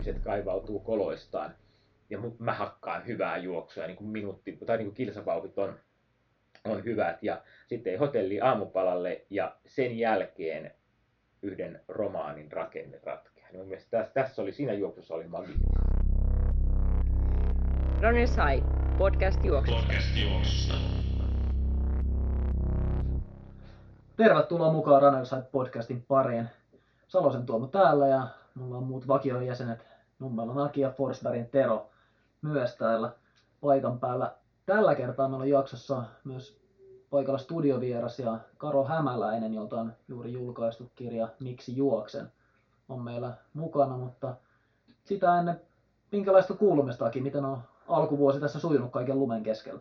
ihmiset kaivautuu koloistaan ja mä hakkaan hyvää juoksua, niin kuin minuutti, tai niin kuin kilsavauhit on, on hyvät. Ja sitten hotelli aamupalalle ja sen jälkeen yhden romaanin rakenne ratkeaa. Niin mielestäni tässä, tässä oli, siinä juoksussa oli magia. Runners High, podcast juoksusta. Podcast juoksusta. Tervetuloa mukaan Runners High podcastin pariin. Salosen Tuomo täällä ja mulla on muut vakiojäsenet Nummelon Aki ja Forsbergin Tero myös täällä paikan päällä. Tällä kertaa meillä on jaksossa myös paikalla studiovieras ja Karo Hämäläinen, jolta on juuri julkaistu kirja Miksi juoksen, on meillä mukana, mutta sitä ennen minkälaista kuulumistaakin, miten on alkuvuosi tässä sujunut kaiken lumen keskellä?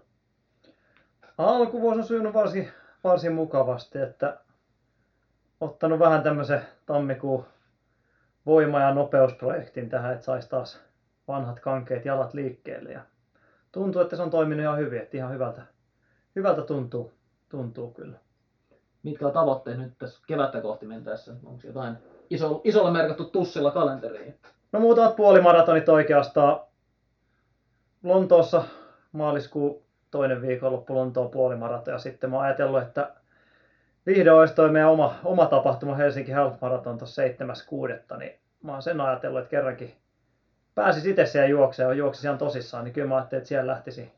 Alkuvuosi on sujunut varsin, varsin mukavasti, että ottanut vähän tämmöisen tammikuun voima- ja nopeusprojektin tähän, että saisi taas vanhat kankeet jalat liikkeelle. Ja tuntuu, että se on toiminut ihan hyvin, että ihan hyvältä, hyvältä tuntuu, tuntuu kyllä. Mitkä on tavoitteet nyt tässä kevättä kohti mentäessä? Onko jotain iso, isolla merkattu tussilla kalenteriin? No muutamat puolimaratonit oikeastaan. Lontoossa maaliskuun toinen viikonloppu Lontoon puolimaraton ja sitten mä oon ajatellut, että vihdoin olisi toi meidän oma, oma tapahtuma Helsinki Health Marathon tuossa 7.6. Niin mä oon sen ajatellut, että kerrankin pääsi itse siellä juokseen ja juoksisi ihan tosissaan, niin kyllä mä ajattelin, että siellä lähtisi,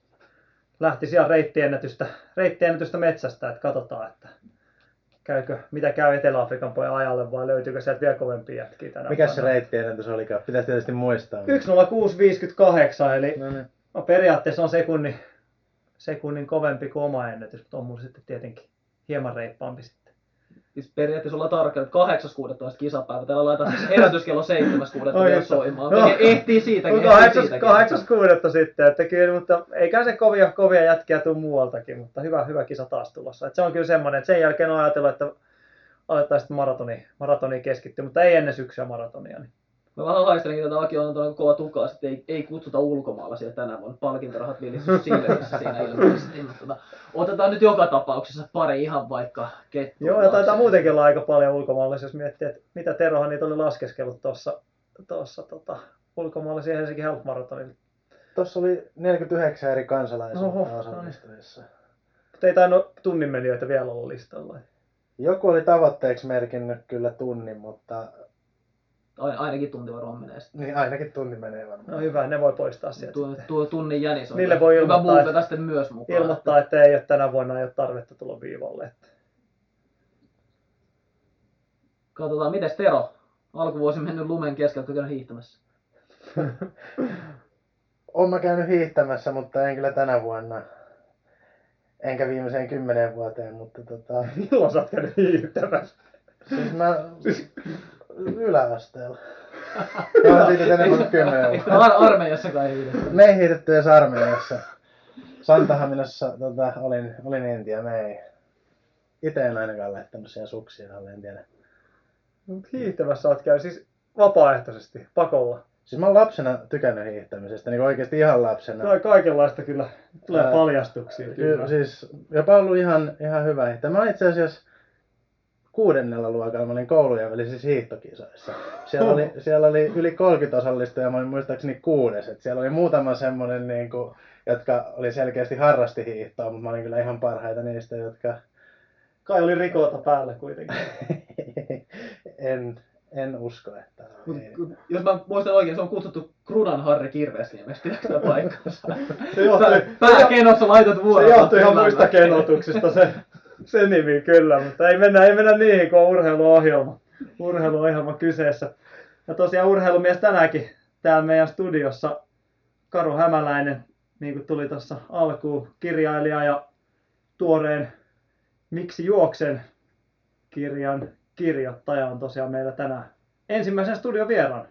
lähtisi ihan reittiennätystä, reittiennätystä metsästä, että katsotaan, että käykö, mitä käy Etelä-Afrikan pojan ajalle vai löytyykö sieltä vielä kovempia jätkiä tänä Mikä se reittiennätys olikaan? Pitäisi tietysti muistaa. 1.06.58 eli no niin. no, periaatteessa on sekunnin, sekunnin kovempi kuin oma ennätys, mutta on mulla sitten tietenkin hieman reippaampi sitten. Siis periaatteessa ollaan tarkka, että 8.16 kisapäivä. Täällä laitetaan siis herätyskello 7.6. vielä soimaan. No, ehtii siitäkin. 8.6. sitten, että kyllä, mutta eikä se kovia, kovia jätkiä tule muualtakin, mutta hyvä, hyvä kisa taas tulossa. Että se on kyllä semmoinen, että sen jälkeen on ajatellut, että aletaan sitten maratoni, maratoni keskittyä, mutta ei ennen syksyä maratonia. Niin Mä vähän haistelinkin tätä Aki on antanut kova tukaa, että ei, ei kutsuta siellä tänä vuonna. Palkintorahat vilissyt silmissä siinä ilmeisesti. Mutta tota, otetaan nyt joka tapauksessa pari ihan vaikka kettua. Joo, ja taitaa muutenkin olla aika paljon ulkomaalaisia, jos miettii, että mitä Terohan niitä oli laskeskellut tuossa tuossa tota, ulkomaalaisia Helsinki Health Marathonilla. Tuossa oli 49 eri kansalaisia osallistujissa. Mutta ei tainnut tunnin menijöitä vielä olla listalla. Joku oli tavoitteeksi merkinnyt kyllä tunnin, mutta ainakin tunti varmaan menee sitten. Niin, ainakin tunti menee varmaan. No hyvä, ne voi poistaa sieltä tuo, tuo tunnin jänis on Niille voi ilmoittaa, hyvä että, sitten myös mukaan. Ilmoittaa, että ei ole tänä vuonna ei ole tarvetta tulla viivalle. Että. Katsotaan, miten Tero? Alkuvuosi mennyt lumen keskellä, käynyt hiihtämässä? Olen mä käynyt hiihtämässä, mutta en kyllä tänä vuonna. Enkä viimeiseen kymmeneen vuoteen, mutta tota... Milloin sä oot käynyt hiihtämässä? Siis mä... Siis yläasteella. Mä siitä enemmän kuin kymmenen vuotta. Ar- armeijassa kai hiihdetty. Me ei hiihdetty edes armeijassa. Santahaminassa tota, olin, olin Intia, me ei. Itse en ainakaan lähtenyt siellä suksia alle, en tiedä. Mut hiihtämässä oot käynyt siis vapaaehtoisesti, pakolla. Siis mä oon lapsena tykännyt hiihtämisestä, niin oikeasti ihan lapsena. No kaikenlaista kyllä tulee Ää, paljastuksia. Kyllä. kyllä. Siis jopa ollut ihan, ihan hyvä hiihtä. Mä itse asiassa kuudennella luokalla mä olin koulujen välisissä hiihtokisoissa. Siellä oli, siellä oli yli 30 osallistujaa, mä olin muistaakseni kuudes. Et siellä oli muutama semmonen, niin kuin, jotka oli selkeästi harrasti hiihtoa, mutta mä olin kyllä ihan parhaita niistä, jotka... Kai oli rikota päällä kuitenkin. en, en usko, että... Mut, jos mä muistan oikein, se on kutsuttu Krunan Harri Kirvesniemeksi, pidätkö sitä paikkansa? Se johtui, Pääkenossa laitot vuoroon. Se johtui ihan muista kenotuksista se se nimi kyllä, mutta ei mennä, ei mennä niihin, kun on urheiluohjelma, urheiluohjelma kyseessä. Ja tosiaan urheilumies tänäänkin täällä meidän studiossa Karu Hämäläinen, niin kuin tuli tuossa alkuun, kirjailija ja tuoreen Miksi juoksen kirjan kirjoittaja on tosiaan meillä tänään ensimmäisen studion vieraan.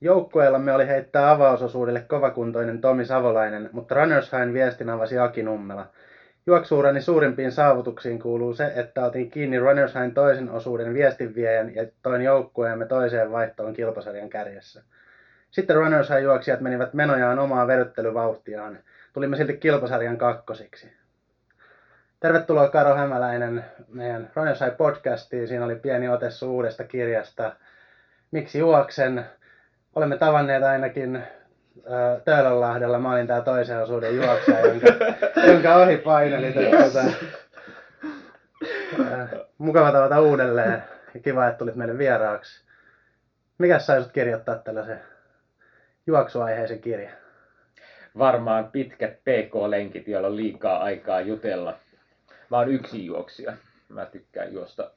Joukkueellamme oli heittää avausosuudelle kovakuntoinen Tomi Savolainen, mutta Runners Highin viestin avasi Aki Nummela – Juoksuurani suurimpiin saavutuksiin kuuluu se, että otin kiinni Runners Highin toisen osuuden viestinviejän ja toin joukkueemme toiseen vaihtoon kilpasarjan kärjessä. Sitten Runners High juoksijat menivät menojaan omaa veryttelyvauhtiaan. Tulimme silti kilpasarjan kakkosiksi. Tervetuloa Karo Hämäläinen meidän Runners High podcastiin. Siinä oli pieni ote uudesta kirjasta. miksi juoksen. Olemme tavanneet ainakin Töölönlahdella. Mä olin tää toisen osuuden juoksaja, jonka, jonka ohi paineli. Tuota, äh, mukava tavata uudelleen ja kiva, että tulit meille vieraaksi. Mikä saisit kirjoittaa tällaisen juoksuaiheisen kirjan? Varmaan pitkät PK-lenkit, joilla on liikaa aikaa jutella. Mä oon yksin juoksija. Mä tykkään juosta,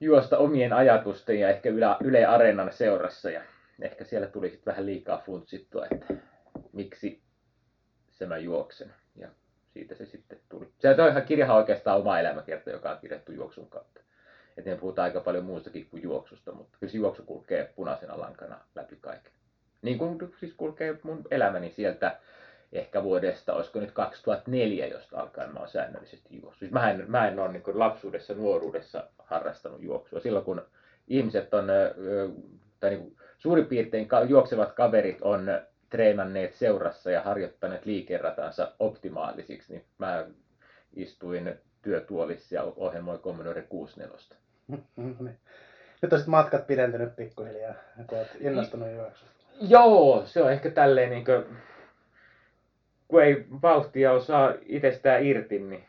juosta omien ajatusten ja ehkä Yle, Yle Areenan seurassa. Ja ehkä siellä tuli sitten vähän liikaa funtsittua, että miksi se mä juoksen. Ja siitä se sitten tuli. Se on ihan kirjahan oikeastaan oma elämäkerta, joka on kirjattu juoksun kautta. Et ne puhutaan aika paljon muustakin kuin juoksusta, mutta kyllä se juoksu kulkee punaisena lankana läpi kaiken. Niin kuin siis kulkee mun elämäni sieltä ehkä vuodesta, olisiko nyt 2004, josta alkaen mä oon säännöllisesti juossut. Siis mä en, mä en ole niin lapsuudessa, nuoruudessa harrastanut juoksua. Silloin kun ihmiset on, tai niin suurin piirtein juoksevat kaverit on treenanneet seurassa ja harjoittaneet liikeratansa optimaalisiksi, niin mä istuin työtuolissa ja ohjelmoin Commodore 64. Nyt on sitten matkat pidentynyt pikkuhiljaa, kun olet innostunut juoksusta. Joo, se on ehkä tälleen niin kuin, kun ei vauhtia osaa itsestään irti, niin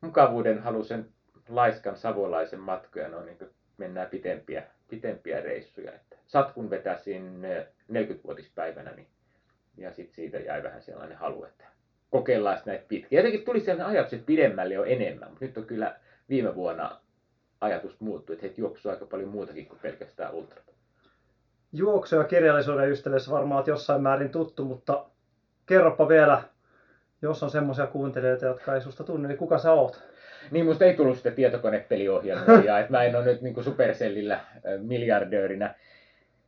mukavuuden halusen laiskan savolaisen matkoja, no niin mennään pitempiä, pitempiä reissuja. Että satkun vetäsin 40-vuotispäivänä, niin, ja sitten siitä jäi vähän sellainen halu, että kokeillaan näitä pitkiä. Jotenkin tuli sellainen ajatus, että pidemmälle jo enemmän, mutta nyt on kyllä viime vuonna ajatus muuttui, että heitä juoksuu aika paljon muutakin kuin pelkästään ultra. Juoksu ja kirjallisuuden ystävyys varmaan olet jossain määrin tuttu, mutta kerropa vielä, jos on semmoisia kuuntelijoita, jotka ei susta tunne, niin kuka sä oot? Niin, musta ei tullut sitä tietokonepeliohjelmoijaa, että mä en ole nyt niin Supercellillä miljardöörinä.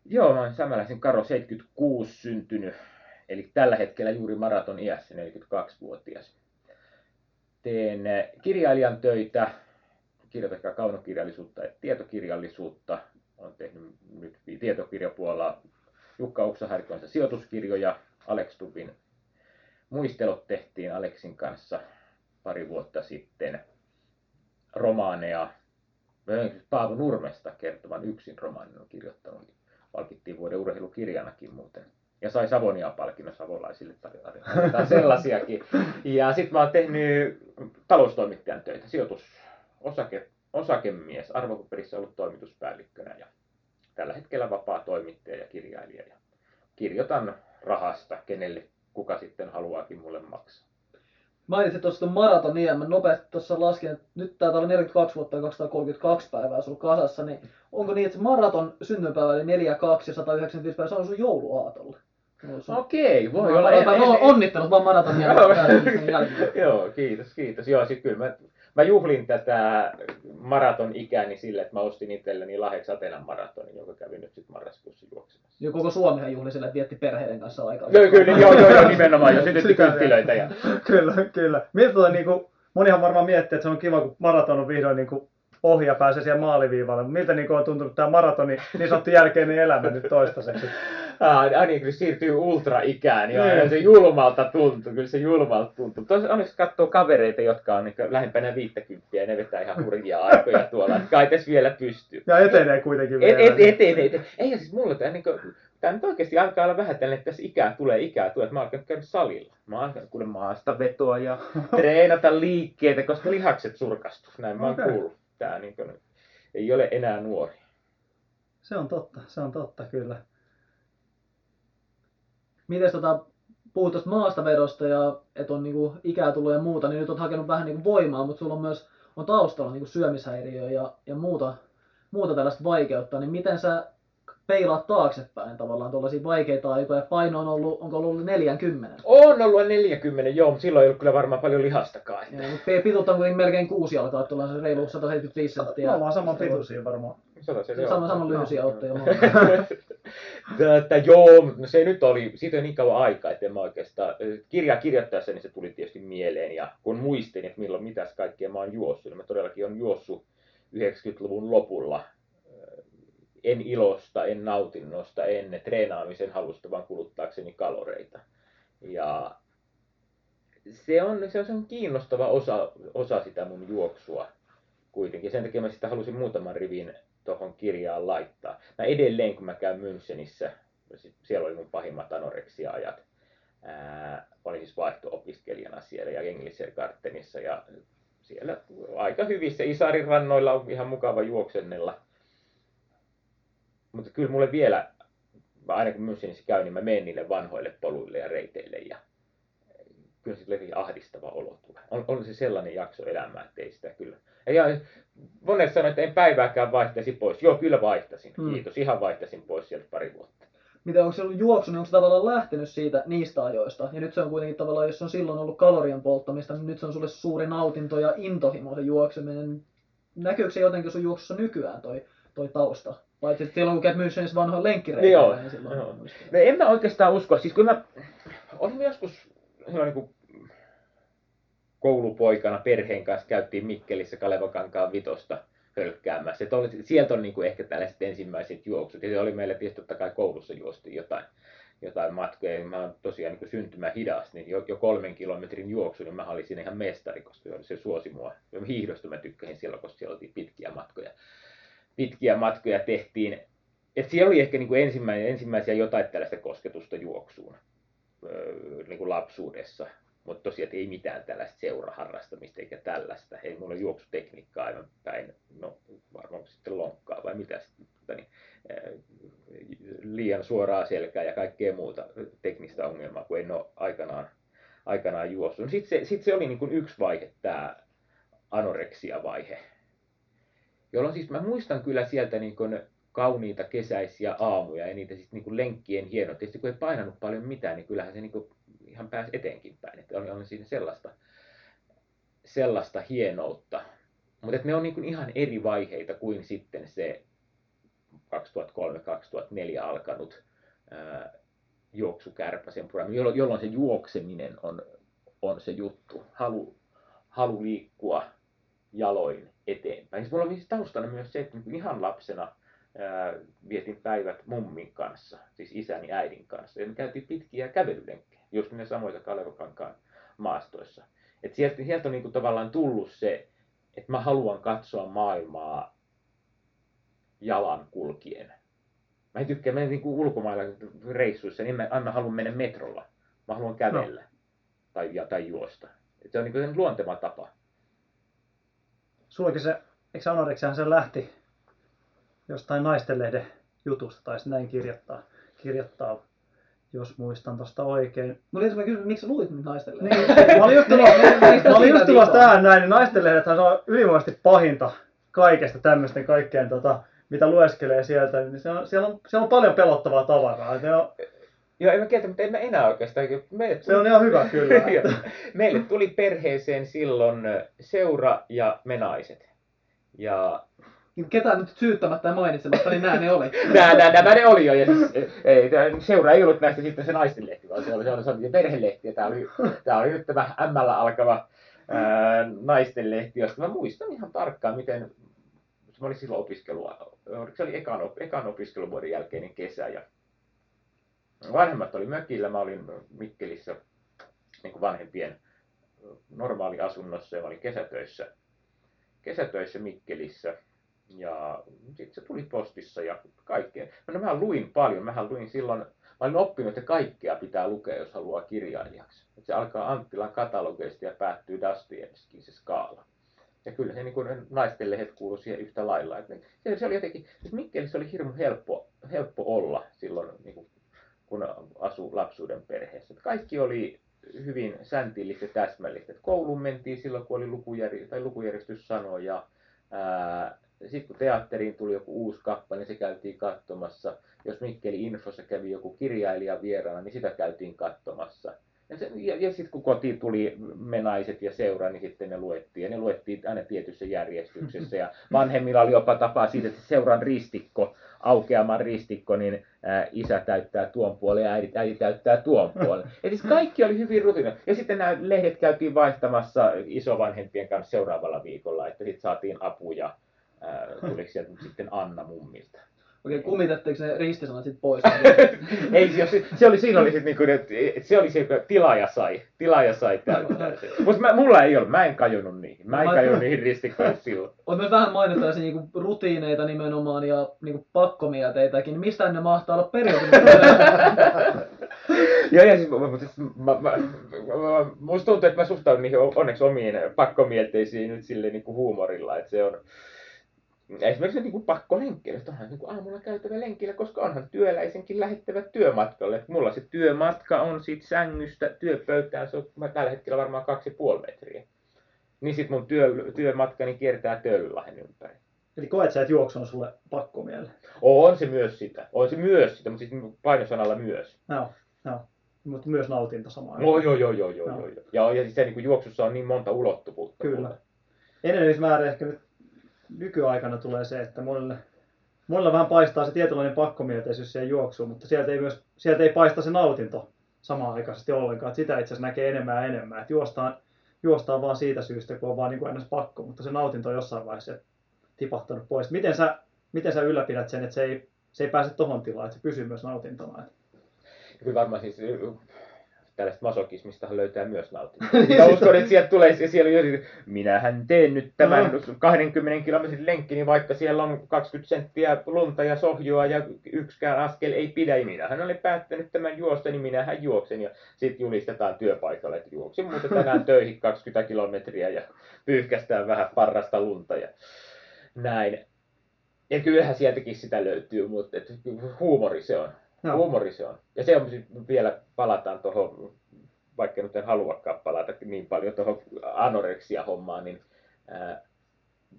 Joo, mä olen samanlaisen Karo 76 syntynyt, eli tällä hetkellä juuri maraton iässä, 42-vuotias. Teen kirjailijan töitä, kirjoitan kaunokirjallisuutta ja tietokirjallisuutta. Olen tehnyt nyt tietokirjapuolella Jukka Uksaharikon sijoituskirjoja, Alex Tubin muistelot tehtiin Aleksin kanssa pari vuotta sitten. Romaaneja, Paavo Nurmesta kertovan yksin romaanin on kirjoittanut. Palkittiin vuoden urheilukirjanakin muuten. Ja sai Savonia-palkinnon savolaisille tai sellaisiakin. Ja sitten mä oon tehnyt taloustoimittajan töitä, sijoitus, osake, osakemies, arvopaperissä ollut toimituspäällikkönä ja tällä hetkellä vapaa toimittaja ja kirjailija. Ja kirjoitan rahasta, kenelle kuka sitten haluaakin mulle maksaa. Mainitsit tuossa tuon maraton iän. Mä nopeasti tuossa laskin, että nyt tää oli 42 vuotta ja 232 päivää sulla kasassa, niin onko niin, että se maraton syntymäpäivä eli 4, 2 ja 195 päivää, se on sun jouluaatolle? Okei, voi olla. En, en, onnittelut vaan maraton Joo, kiitos, kiitos. Joo, sit kyllä mä mä juhlin tätä maraton ikäni sille, että mä ostin itselleni lahjaksi Atenan maratonin, joka kävi nyt sitten marraskuussa juoksemassa. Joo, koko Suomihan juhli sille, että vietti perheiden kanssa aikaa. Joo, kyllä, joo, joo, joo, nimenomaan, ja sitten kynttilöitä. Ja... kyllä, kyllä. Miltä tuota, niin kuin, monihan varmaan miettii, että se on kiva, kun maraton on vihdoin niin kuin, ohi ja pääsee siihen maaliviivalle. Miltä niin on tuntunut tämä maratoni niin sanottu jälkeinen elämä nyt toistaiseksi? Ah, niin kyllä siirtyy ultra-ikään ja niin. se julmalta tuntuu, kyllä se julmalta tuntuu. Tuossa onneksi katsoo kavereita, jotka on niin lähempänä 50 ja ne vetää ihan hurjia aikoja tuolla. Kai tässä vielä pystyy. Ja etenee kuitenkin vielä. Et, et, etenee, etenee. Ei siis mulla tämä, niin kuin, tämä nyt oikeasti alkaa olla vähän tällainen, että tässä ikää tulee, ikää tulee. Että mä alkan käydä salilla. Mä oon alkanut kuule maasta vetoa ja treenata liikkeitä, koska lihakset surkastuu. Näin mä oon okay. kuullut. Tämä niin kuin, ei ole enää nuori. Se on totta, se on totta kyllä. Miten tota, puhut tuosta maastavedosta ja että on niinku ikää tullut ja muuta, niin nyt olet hakenut vähän niinku voimaa, mutta sulla on myös on taustalla niinku syömishäiriö ja, ja muuta, muuta tällaista vaikeutta, niin miten sä peilaat taaksepäin tavallaan tuollaisia vaikeita aikoja. Paino on ollut, onko ollut 40? On ollut 40, joo, mutta silloin ei ollut kyllä varmaan paljon lihastakaan. Joo, mutta pituutta on melkein kuusi jalkaa, että ollaan se reilu 175 senttiä. Me ollaan saman pituisia varmaan. Sama, sama lyhyisiä olette jo. että joo, no se nyt oli, siitä on niin kauan aikaa, että mä oikeastaan, kirjaa kirjoittaessa niin se tuli tietysti mieleen ja kun muistin, että milloin mitäs kaikkea mä oon juossut, niin mä todellakin on juossut 90-luvun lopulla en ilosta, en nautinnosta, en treenaamisen halusta, vaan kuluttaakseni kaloreita. Ja se on, se on kiinnostava osa, osa sitä mun juoksua kuitenkin. Sen takia mä sitä halusin muutaman rivin tuohon kirjaan laittaa. Mä edelleen, kun mä käyn Münchenissä, siellä oli mun pahimmat anoreksia-ajat. Olin siis vaihto-opiskelijana siellä ja Gartenissa ja siellä aika hyvissä Isarin rannoilla on ihan mukava juoksennella. Mutta kyllä mulle vielä, aina kun Münchenissä käyn, niin mä menen niille vanhoille poluille ja reiteille ja kyllä sitten ahdistava olo tulee. On, on se sellainen jakso elämää, että ei sitä kyllä. Ja monet sanoivat, että en päivääkään vaihtaisi pois. Joo, kyllä vaihtasin. Hmm. Kiitos, ihan vaihtasin pois sieltä pari vuotta. Mitä onko se ollut juoksu, niin onko se tavallaan lähtenyt siitä niistä ajoista? Ja nyt se on kuitenkin tavallaan, jos on silloin ollut kalorien polttamista, niin nyt se on sulle suuri nautinto ja intohimo se juokseminen. Näkyykö se jotenkin sun juoksussa nykyään toi, toi tausta? Paitsi että silloin kun käyt Münchenissä vanhoilla lenkkireillä, Joo, niin silloin... joo. No en mä oikeastaan usko. Siis kun mä olin joskus niin kuin koulupoikana perheen kanssa käytiin Mikkelissä Kalevakankaan vitosta hölkkäämässä. Että oli, sieltä on niin kuin ehkä tällaiset ensimmäiset juoksut. Ja se oli meillä tietysti totta kai koulussa juostiin jotain, jotain matkoja. Ja mä oon tosiaan niin syntymä hidas, niin jo, jo, kolmen kilometrin juoksu, niin mä olin siinä ihan mestari, koska se suosi mua. Hiihdosta mä tykkäsin siellä, koska siellä oltiin pitkiä matkoja. Pitkiä matkoja tehtiin. Et siellä oli ehkä niin kuin ensimmäisiä, ensimmäisiä jotain tällaista kosketusta juoksuun niin kuin lapsuudessa. Mutta tosiaan ei mitään tällaista seuraharrastamista eikä tällaista. Ei mulla juoksutekniikkaa aivan päin, no varmaan sitten lonkkaa vai mitä sitten, niin, liian suoraa selkää ja kaikkea muuta teknistä ongelmaa, kun en ole aikanaan, aikanaan juossut. Sitten se, sit se oli niin kuin yksi vaihe, tämä anoreksia-vaihe, jolloin siis mä muistan kyllä sieltä niin kuin kauniita kesäisiä aamuja ja niitä sitten niin lenkkien hienoa. Tietysti kun ei painanut paljon mitään, niin kyllähän se niin kuin ihan pääsi eteenkin päin. Että oli, oli siinä sellaista, sellaista hienoutta. Mutta ne on niin kuin ihan eri vaiheita kuin sitten se 2003-2004 alkanut juoksukärpäsen programmi, jolloin, jolloin se juokseminen on, on se juttu. Halu, halu liikkua jaloin eteenpäin. Siis mulla oli siis taustana myös se, että ihan lapsena ää, vietin päivät mummin kanssa, siis isäni äidin kanssa. Ja me käytiin pitkiä kävelylenkkejä, just ne samoissa Kalevakankaan maastoissa. Et sieltä, sieltä on niinku tavallaan tullut se, että mä haluan katsoa maailmaa jalan kulkien. Mä en tykkää mennä niinku ulkomailla reissuissa, niin mä aina haluan mennä metrolla. Mä haluan kävellä no. tai, ja, tai juosta. Et se on niinku luonteva tapa. Sullakin se, eikö anoreksiahan se lähti jostain naistenlehden jutusta, tai näin kirjoittaa, kirjoittaa jos muistan tuosta oikein. Mä kysyn, miksi luit nyt naistenlehden? Niin, mä olin just tulossa, mä olin just tulossa tähän näin, niin naistenlehdethän on ylivoimaisesti pahinta kaikesta tämmöisten kaikkeen, tota, mitä lueskelee sieltä, niin se on, siellä, on, siellä on paljon pelottavaa tavaraa. Ne on, Joo, en mä kieltä, mutta en mä enää oikeastaan. Meille tuli... Se on ihan hyvä kyllä. Meille tuli perheeseen silloin seura ja me naiset. Ja ketään nyt syyttämättä ja mainitsematta, niin nämä ne oli. nämä, nämä, nämä ne oli jo. Ja siis, ei, seura ei ollut näistä sitten se naistenlehti, vaan se oli, se oli, se oli perhelehti. Ja tämä oli, tämä oli nyt tämä ML alkava ää, naistenlehti, josta mä muistan ihan tarkkaan, miten se oli silloin opiskelua. Se oli ekan, ekan opiskeluvuoden jälkeinen kesä. Ja vanhemmat oli mökillä, mä olin Mikkelissä niin kuin vanhempien normaali asunnossa ja mä olin kesätöissä, kesätöissä Mikkelissä ja sitten se tuli postissa ja kaikkea. No, mä luin paljon. Mähän luin silloin, mä olin oppinut, että kaikkea pitää lukea, jos haluaa kirjailijaksi. Että se alkaa Anttilan katalogeista ja päättyy Dostoevskiin se skaala. Ja kyllä se niin naisten lehdet kuuluu siihen yhtä lailla. Että se oli jotenkin, siis Mikkelissä oli hirveän helppo, helppo olla silloin, niin kun asui lapsuuden perheessä. Että kaikki oli hyvin säntillistä ja täsmällistä. Kouluun mentiin silloin, kun oli lukujärjestys, tai lukujärjestyssanoja. Ää, sitten kun teatteriin tuli joku uusi kappale, niin se käytiin katsomassa. Jos Mikkeli Infossa kävi joku kirjailija vieraana, niin sitä käytiin katsomassa. Ja, se, ja, ja sitten kun kotiin tuli menaiset ja seura, niin sitten ne luettiin. Ja ne luettiin aina tietyssä järjestyksessä. Ja vanhemmilla oli jopa tapa siitä, että seuran ristikko, aukeaman ristikko, niin isä täyttää tuon puolen ja äiti, äiti täyttää tuon puolen. Ja siis kaikki oli hyvin rutina. Ja sitten nämä lehdet käytiin vaihtamassa isovanhempien kanssa seuraavalla viikolla, että sitten saatiin apuja tuliko sieltä sitten Anna mummilta. Okei, kumitatteko ne ristisanat sit pois? Ei, se, se oli, siinä oli sit niinku, että se oli se, että tilaaja sai, tilaaja sai täyttää sen. Mutta mä, mulla ei ole, mä en kajonnut niihin, mä en kajonnut niihin ristikkoihin silloin. Mutta me vähän mainitaan se niinku rutiineita nimenomaan ja niinku pakkomielteitäkin. Niin mistä ne mahtaa olla peräisin? Joo, ja siis, mutta siis mä, mä, mä, mä, musta tuntuu, että mä suhtaudun niihin onneksi omiin pakkomielteisiin nyt silleen niin kuin huumorilla, että se on esimerkiksi niin kuin pakkolenkkeily, että onhan niin kuin aamulla käytävä lenkillä, koska onhan työläisenkin lähettävä työmatkalle. Että mulla se työmatka on siitä sängystä työpöytään, se on mä tällä hetkellä varmaan kaksi puoli metriä. Niin sit mun työ, työmatkani kiertää Töölölahen ympäri. Eli koet sä, että juoksu on sulle pakkomielle? On se myös sitä, on se myös sitä, mutta siis painosanalla myös. Joo, joo. Mutta myös nautinto samaan No, joo, joo, joo, joo, Joo. joo, joo. Ja, ja siis se niin kuin juoksussa on niin monta ulottuvuutta. Kyllä. mulle. Enenemismäärin ehkä nyt nykyaikana tulee se, että monille, monille vähän paistaa se tietynlainen pakkomielteisyys siihen juoksuun, mutta sieltä ei, myös, sieltä ei paista se nautinto samaan aikaisesti ollenkaan. Että sitä itse asiassa näkee enemmän ja enemmän. Että juostaan, juostaan vaan siitä syystä, kun on vaan niin kuin ennäs pakko, mutta se nautinto on jossain vaiheessa tipahtanut pois. Miten sä, miten sä ylläpidät sen, että se ei, se ei pääse tohon tilaan, että se pysyy myös nautintona? Kyllä varmaan siis tällaista masokismistahan löytää myös nautintoa. Mä uskon, että sieltä tulee, siellä on minähän teen nyt tämän No. 20 kilometrin lenkkini, vaikka siellä on 20 senttiä lunta ja sohjoa ja yksikään askel ei pidä. Ja minähän olen päättänyt tämän juosta, niin minähän juoksen. Ja sitten julistetaan työpaikalle, että juoksin muuten tänään töihin 20 kilometriä ja pyyhkästään vähän parrasta lunta ja näin. Ja kyllähän sieltäkin sitä löytyy, mutta et, huumori se on. Joo. Huumori se on. Ja se on vielä, palataan tuohon, vaikka nyt en haluakaan palata niin paljon tuohon anoreksia-hommaan, niin ää,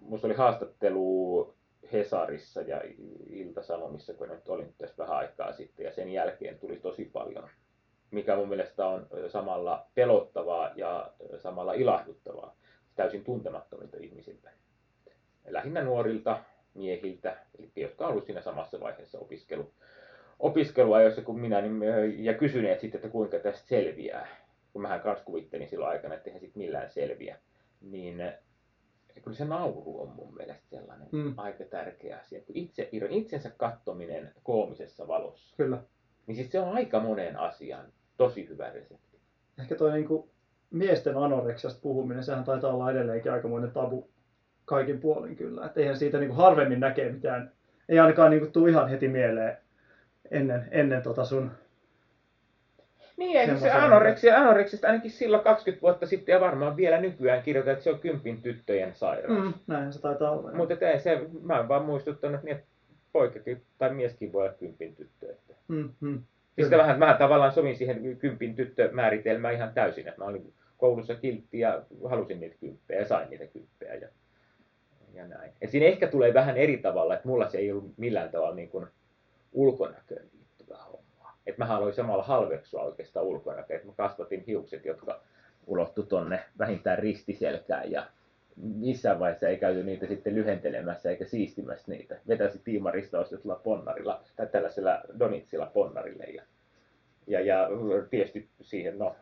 musta oli haastattelu Hesarissa ja Ilta-Sanomissa, kun nyt olin tässä vähän aikaa sitten, ja sen jälkeen tuli tosi paljon, mikä mun mielestä on samalla pelottavaa ja samalla ilahduttavaa täysin tuntemattomilta ihmisiltä. Lähinnä nuorilta miehiltä, eli jotka on ollut siinä samassa vaiheessa opiskelu, opiskeluajoissa kuin minä, niin, ja kysyneet sitten, että kuinka tästä selviää. Kun mähän kanssa kuvittelin silloin aikana, että eihän sitten millään selviä. Niin ö, kyllä se nauru on mun mielestä sellainen Mm. aika tärkeä asia. Kun itse, itsensä kattominen koomisessa valossa, kyllä. niin siis se on aika monen asian tosi hyvä resepti. ehkä toi niinku miesten anoreksiasta puhuminen, sehän taitaa olla edelleenkin aikamoinen tabu kaikin puolin kyllä. Et eihän siitä niinku harvemmin näkee mitään, ei ainakaan niinku tuu ihan heti mieleen ennen, ennen tota sun Niin, eikä se anoreksia, anoreksista ainakin silloin 20 vuotta sitten ja varmaan vielä nykyään kirjoitetaan, että se on kympin tyttöjen sairaus. Mm, näinhän se taitaa olla. Mutta ei se, mä oon vaan muistuttanut, että niin, että poikakin tai mieskin voi olla kympin tyttö. Että. Mm, mm. Sitä vähän, vähän tavallaan sovin siihen kympin tyttömääritelmään ihan täysin, että mä olin koulussa kiltti ja halusin niitä kymppejä ja sain niitä kymppejä ja, ja näin. Et siinä ehkä tulee vähän eri tavalla, että mulla se ei ollut millään tavalla niin kuin ulkonäköön liittyvää hommaa. Että mä aloin samalla halveksua oikeastaan ulkonäköä, että mä kasvatin hiukset, jotka ulottu tonne vähintään ristiselkään ja missään vaiheessa ei käyty niitä sitten lyhentelemässä eikä siistimässä niitä. Vetäisi tiimarista ostetulla ponnarilla tai tällaisella donitsilla ponnarille ja, ja, ja tietysti siihen, no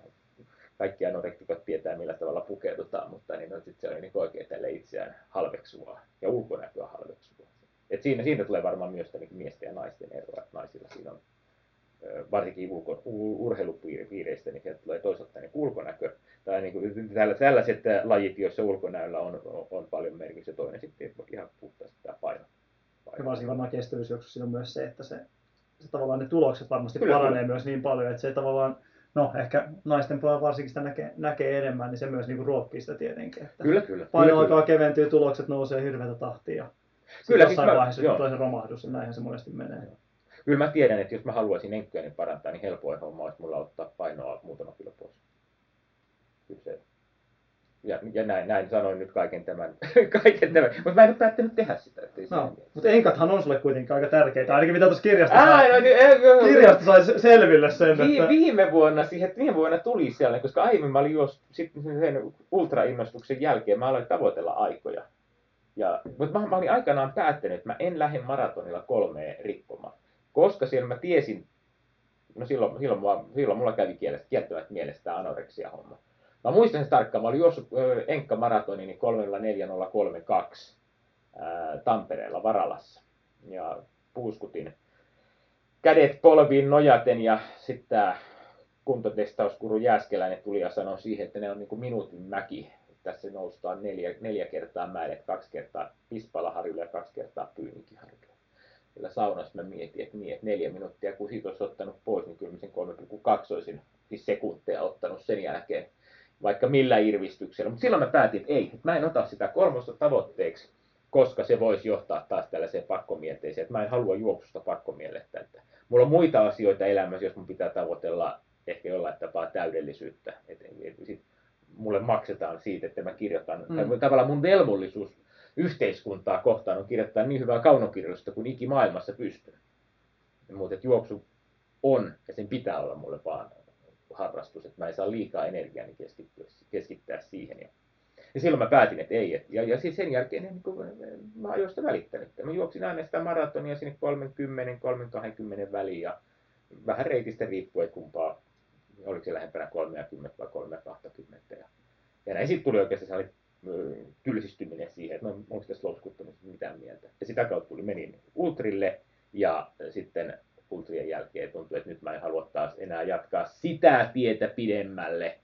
kaikki anorektikot tietää millä tavalla pukeudutaan, mutta niin no, sit se oli niin oikein tälle itseään halveksuvaa ja ulkonäköä halveksuvaa. Et siinä, siinä tulee varmaan myös niin miesten ja naisten ero, että naisilla siinä on varsinkin ulko, urheilupiireistä, niin sieltä tulee toisaalta niin ulkonäkö, tai niin kuin tällä- tällaiset lajit, joissa ulkonäöllä on, on, on paljon merkitystä, ja toinen sitten ihan puhtaasti tämä paino. Ja paino. varsinkin varmaan kestävyysjuoksussa siinä on myös se, että se, se tavallaan ne tulokset varmasti Kyllä, paranee kyllä. myös niin paljon, että se tavallaan, no ehkä naisten puolella varsinkin sitä näkee, näkee enemmän, niin se myös niinku ruokkii sitä tietenkin. Että Kyllä, kyllä. Paino kyllä, alkaa keventyä, tulokset nousee hirveätä tahtia. Kyllä, siis jossain mä- vaiheessa joo. tulee se romahdus ja näinhän se monesti menee. Kyllä mä tiedän, että jos mä haluaisin enkköäni parantaa, niin helpoin homma olisi mulla ottaa painoa muutama kilo pois. Kyllä se. Ja, ja näin, näin sanoin nyt kaiken tämän, kaiken tämän. mutta mä en ole päättänyt tehdä sitä. Ettei No, mutta enkathan on sulle kuitenkin aika tärkeitä, ainakin mitä tuossa kirjasta Aa, sai, no, niin, kirjasta sai se- selville sen, Vi, että viime vuonna siihen, viime vuonna tuli sellainen, koska aiemmin mä olin juos, sitten sen ultrainnostuksen jälkeen, mä aloin tavoitella aikoja. Ja, mutta mä, mä olin aikanaan päättänyt, että mä en lähde maratonilla kolmeen rikkomaan. Koska siellä mä tiesin, no silloin, silloin, mulla, silloin mulla kävi kielestä, kieltävät mielestä tämä anoreksia homma. Mä muistan sen tarkkaan, mä olin juossut Enkka maratoni niin 3432 ää, Tampereella Varalassa. Ja puuskutin kädet polviin nojaten ja sitten tämä kuntotestauskuru Jääskeläinen tuli ja sanoi siihen, että ne on niin kuin minuutin mäki. Tässä noustaan neljä, neljä kertaa mäelle, kaksi kertaa Pispalaharjulle ja kaksi kertaa Pyynikiharjulle. Kyllä saunassa mä mietin, että, niin, että neljä minuuttia, kun siitä olisi ottanut pois, niin kyllä mä sen 3,2 olisin siis sekunteja ottanut sen jälkeen vaikka millä irvistyksellä. Mutta silloin mä päätin, että ei, että mä en ota sitä kolmosta tavoitteeksi, koska se voisi johtaa taas tällaiseen pakkomieteeseen, että mä en halua juoksusta pakkomielettä. Että mulla on muita asioita elämässä, jos mun pitää tavoitella ehkä jollain tapaa täydellisyyttä. Et, et, sit mulle maksetaan siitä, että mä kirjoitan, mm. tavallaan mun velvollisuus yhteiskuntaa kohtaan on kirjoittaa niin hyvää kaunokirjallisuutta kuin ikimaailmassa pystyy. Mutta juoksu on, ja sen pitää olla mulle vaan harrastus, että mä en saa liikaa energiaa keskittyä, keskittää siihen. Ja, ja silloin mä päätin, että ei. Et, ja, ja siis sen jälkeen niin kun, mä sitä välittänyt. Mä juoksin aina sitä maratonia sinne 30-30 väliin ja vähän reitistä riippuen kumpaa, oliko se lähempänä 30 vai 320. Ja, ja näin sitten tuli oikeastaan sellainen tylsistyminen siihen, että no onko tässä louskuttamisesta mitään mieltä. Ja sitä kautta tuli, menin ultrille ja sitten ultrien jälkeen tuntui, että nyt mä en halua taas enää jatkaa sitä tietä pidemmälle.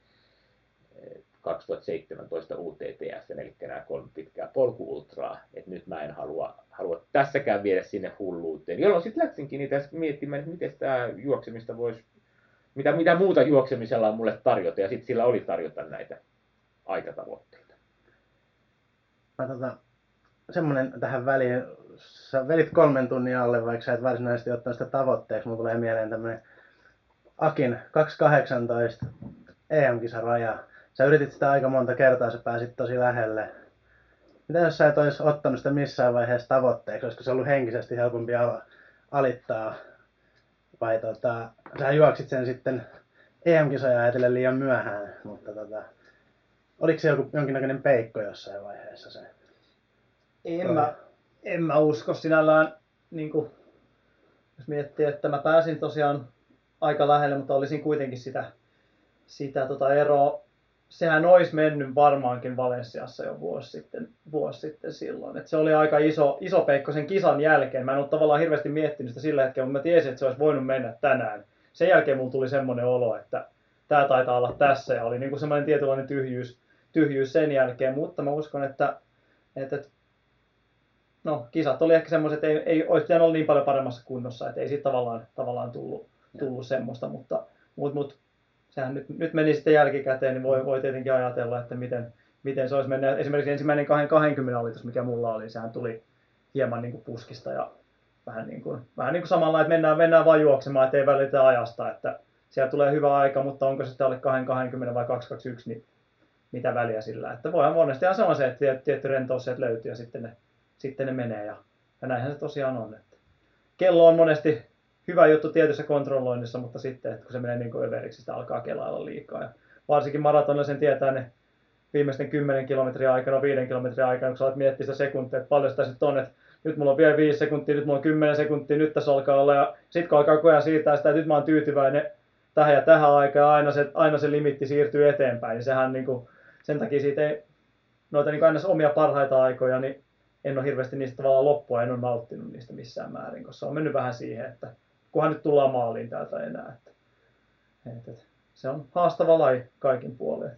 2017 UTTS, eli nämä kolme pitkää polkuultraa, että nyt mä en halua, halua tässäkään viedä sinne hulluuteen. Jolloin sitten läksinkin niitä miettimään, että miten tämä juoksemista voisi, mitä, mitä muuta juoksemisella on mulle tarjota, ja sitten sillä oli tarjota näitä aikatavoitteita. Mä tota, semmoinen tähän väliin, sä vedit kolmen tunnin alle, vaikka sä et varsinaisesti ottanut sitä tavoitteeksi. Mulla tulee mieleen tämmöinen Akin 2.18 EM-kisaraja. Sä yritit sitä aika monta kertaa, sä pääsit tosi lähelle. Mitä jos sä et olisi ottanut sitä missään vaiheessa tavoitteeksi? Olisiko se ollut henkisesti helpompi alittaa? Vai tota, sä juoksit sen sitten EM-kisoja ajatellen liian myöhään, mutta tota, oliko se joku, jonkinnäköinen peikko jossain vaiheessa se? En mä, en mä usko sinällään, niin kuin, jos miettii, että mä pääsin tosiaan aika lähelle, mutta olisin kuitenkin sitä, sitä tota eroa. Sehän olisi mennyt varmaankin Valensiassa jo vuosi sitten, vuosi sitten silloin. Et se oli aika iso, iso peikko sen kisan jälkeen. Mä en ole tavallaan hirveästi miettinyt sitä sillä hetkellä, mutta mä tiesin, että se olisi voinut mennä tänään. Sen jälkeen mulla tuli semmoinen olo, että tämä taitaa olla tässä ja oli niin kuin semmoinen tietynlainen tyhjyys, tyhjyys sen jälkeen. Mutta mä uskon, että, että no, kisat oli ehkä semmoiset, että ei, ei olisi pitänyt olla niin paljon paremmassa kunnossa, että ei siitä tavallaan, tavallaan tullut, tullut semmoista, mutta mut, mut, sehän nyt, nyt meni sitten jälkikäteen, niin voi, voi tietenkin ajatella, että miten, miten se olisi mennyt. Esimerkiksi ensimmäinen 20 alitus, mikä mulla oli, sehän tuli hieman niin kuin puskista ja vähän niin kuin, vähän niin kuin samalla, että mennään, mennään vain juoksemaan, että ei välitä ajasta, että siellä tulee hyvä aika, mutta onko se sitten alle 20 vai 221, niin mitä väliä sillä. Että voihan monesti se on se, että tietty rentous sieltä löytyy ja sitten ne sitten ne menee. Ja, ja näinhän se tosiaan on. Että kello on monesti hyvä juttu tietyssä kontrolloinnissa, mutta sitten, että kun se menee niin kuin överiksi, sitä alkaa kelailla liikaa. Ja varsinkin maratonilla sen tietää ne viimeisten 10 kilometrin aikana, 5 kilometrin aikana, kun sä olet miettiä sitä sekuntia, että paljon sitä sitten on, että nyt mulla on vielä 5 sekuntia, nyt mulla on 10 sekuntia, nyt tässä alkaa olla, ja sitten kun alkaa koja siitä sitä, että nyt mä oon tyytyväinen tähän ja tähän aikaan, aina se, aina se limitti siirtyy eteenpäin, niin sehän niin kuin, sen takia siitä ei, noita niin aina omia parhaita aikoja, niin en ole hirveästi niistä tavallaan loppua, en ole nauttinut niistä missään määrin, koska se on mennyt vähän siihen, että kunhan nyt tullaan maaliin täältä enää. Että, että, että se on haastava laji kaikin puolin.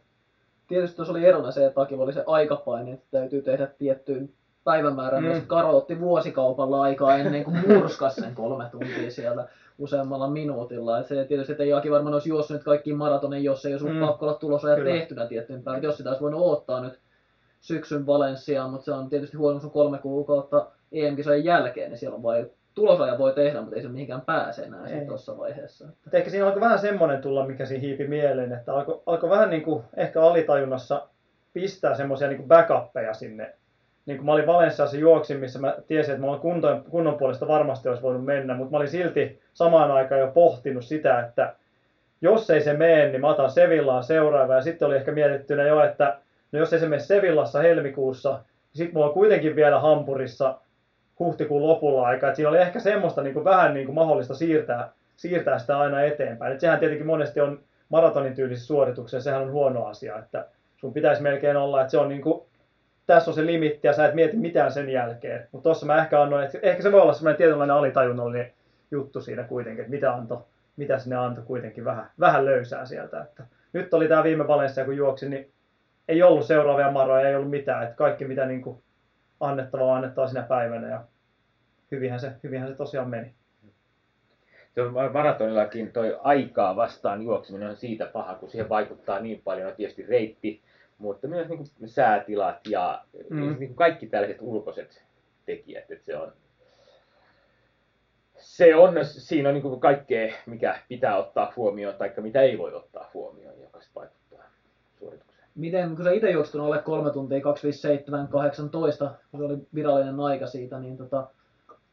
Tietysti tuossa oli erona se, että oli se aikapaine, että täytyy tehdä tiettyyn päivämäärään. Mm. Karo otti vuosikaupalla aikaa ennen kuin murskas sen kolme tuntia siellä useammalla minuutilla. Et se tietysti, että ei Aki varmaan olisi juossut nyt kaikkiin maratonin, jos ei olisi mm. pakko olla tulosajat tehtynä tiettyyn päivään. Jos sitä olisi voinut odottaa nyt syksyn Valenssiaan, mutta se on tietysti huono sun kolme kuukautta EM-kisojen jälkeen, niin siellä on vain tulosaja voi tehdä, mutta ei se mihinkään pääse enää tuossa vaiheessa. Että ehkä siinä alkoi vähän semmoinen tulla, mikä siinä hiipi mieleen, että alkoi, alkoi vähän niin kuin ehkä alitajunnassa pistää semmoisia niin backuppeja sinne. Niin kuin mä olin Valenssiassa juoksin, missä mä tiesin, että mä kunnon, kunnon puolesta varmasti olisi voinut mennä, mutta mä olin silti samaan aikaan jo pohtinut sitä, että jos ei se mene, niin mä otan Sevillaan seuraava. Ja sitten oli ehkä mietittynä jo, että No jos esimerkiksi Sevillassa helmikuussa, niin sitten mulla on kuitenkin vielä Hampurissa huhtikuun lopulla aika, että siinä oli ehkä semmoista niin kuin vähän niin kuin mahdollista siirtää, siirtää sitä aina eteenpäin. Et sehän tietenkin monesti on maratonin tyylisissä suorituksessa, sehän on huono asia, että sun pitäisi melkein olla, että se on niin kuin tässä on se limitti ja sä et mieti mitään sen jälkeen. Mutta tuossa mä ehkä annoin, että ehkä se voi olla semmoinen tietynlainen alitajunnallinen juttu siinä kuitenkin, että mitä, antoi, mitä sinne antoi kuitenkin vähän, vähän löysää sieltä. Että nyt oli tämä viime Valencia, kun juoksin, niin ei ollut seuraavia maroja, ei ollut mitään. Että kaikki mitä niin kuin annettavaa annettavaa sinä päivänä ja hyvinhän se, hyvinhän se tosiaan meni. Maratonillakin toi aikaa vastaan juokseminen on siitä paha, kun siihen vaikuttaa niin paljon, on tietysti reitti, mutta myös niin kuin säätilat ja mm. niin kuin kaikki tällaiset ulkoiset tekijät, että se on, se on, siinä on niin kuin kaikkea, mikä pitää ottaa huomioon, tai mitä ei voi ottaa huomioon, joka vaikuttaa. Miten, kun sä itse juoksit alle 3 tuntia 257, 18, kun se oli virallinen aika siitä, niin tota,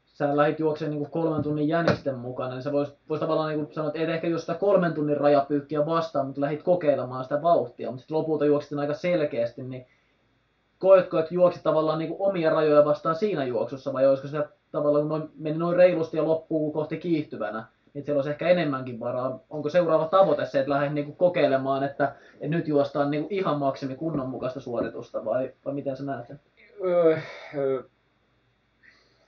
sä lähdit juoksemaan niin kolmen tunnin jänisten mukana, niin sä vois, vois tavallaan niin sanoa, että et ehkä just sitä kolmen tunnin rajapyykkiä vastaan, mutta lähdit kokeilemaan sitä vauhtia, mutta sitten lopulta juoksit aika selkeästi, niin koetko, että juoksit tavallaan niin omia rajoja vastaan siinä juoksussa, vai olisiko se tavallaan, kun noin, meni noin reilusti ja loppuu kohti kiihtyvänä, niin siellä olisi ehkä enemmänkin varaa. Onko seuraava tavoite se, että lähdet niin kokeilemaan, että, että nyt juostaan niin ihan maksimi kunnon mukaista suoritusta, vai, vai miten sä näet sen? Öö, öö,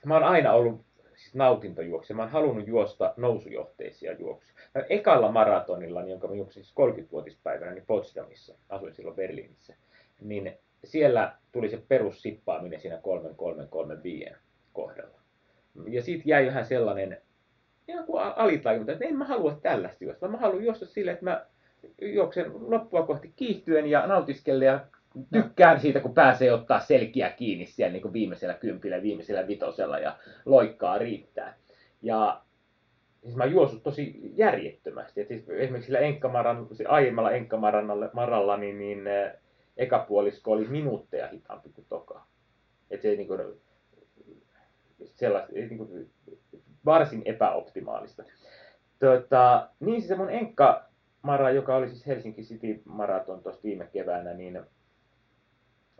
mä oon aina ollut siis. Mä oon halunnut juosta nousujohteisia juoksuja. Ekalla maratonilla, niin jonka mä juoksin siis 30-vuotispäivänä, niin Potsdamissa, asuin silloin Berliinissä, niin siellä tuli se perussippaaminen siinä 3-3-3-5 kohdalla. Ja siitä jäi vähän sellainen ihan kuin alitajunta, että en mä halua tällaista juosta, vaan mä haluan juosta sille, että mä juoksen loppua kohti kiihtyen ja nautiskellen ja tykkään siitä, kun pääsee ottaa selkiä kiinni siellä niin kuin viimeisellä kympillä, viimeisellä vitosella ja loikkaa riittää. Ja siis mä juossut tosi järjettömästi. Et siis esimerkiksi sillä enkkamaran, aiemmalla enkkamaralla niin, niin eh, eka puolisko oli minuutteja hitaampi kuin toka. Et se ei niin kuin, sellaista, niin kuin, varsin epäoptimaalista. Tota, niin siis se mun enkkamara, joka oli siis Helsinki City Marathon tuossa viime keväänä, niin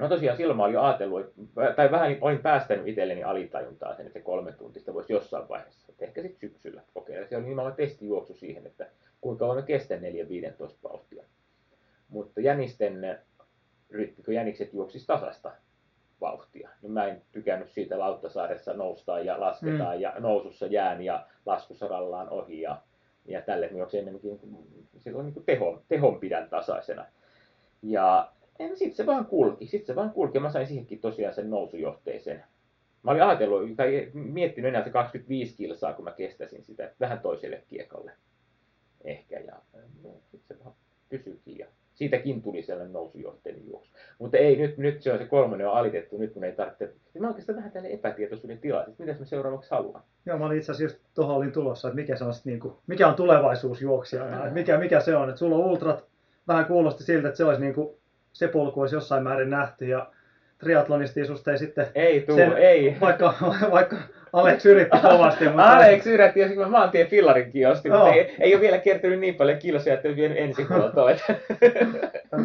No tosiaan silloin mä olin ajatellut, tai vähän olin päästänyt itselleni alitajuntaa sen, että kolme tuntista voisi jossain vaiheessa, että ehkä sitten syksyllä kokeilla. Se oli nimenomaan testijuoksu siihen, että kuinka mä kestän 4-15 vauhtia. Mutta jänisten kun jänikset juoksis tasasta vauhtia, niin mä en tykännyt siitä Lauttasaaressa noustaan ja lasketaan mm. ja nousussa jään ja laskussa rallaan ohi ja, ja tälle juoksin enemmänkin silloin niin tehon, tehon pidän tasaisena. Ja en, sitten se vaan kulki, sitten se vaan kulki. Mä sain siihenkin tosiaan sen nousujohteisen. Mä olin ajatellut, tai miettinyt enää se 25 kilsaa, kun mä kestäisin sitä, vähän toiselle kiekalle ehkä. Ja no, sitten se vaan pysyykin. Ja siitäkin tuli sellainen nousujohteinen juoksu. Mutta ei, nyt, nyt se on se kolmonen on alitettu, nyt kun ei tarvitse. Mä oikeastaan vähän tälle epätietoisuuden tilassa, että mitä mä seuraavaksi haluan. Joo, mä olin itse asiassa just tuohon olin tulossa, että mikä, se on, niin kuin, mikä on tulevaisuus juoksijana, mikä, mikä se on. Että sulla on ultrat, vähän kuulosti siltä, että se olisi niin kuin se polku olisi jossain määrin nähty ja triatlonisti susta ei sitten... Ei tuu, sen, ei. Vaikka, vaikka Alex yritti kovasti. Mutta... Alex yritti, jos mä maantien fillarinkin ostin, mutta ei, ei, ole vielä kertynyt niin paljon kilsoja, että on vienyt ensihuoltoa.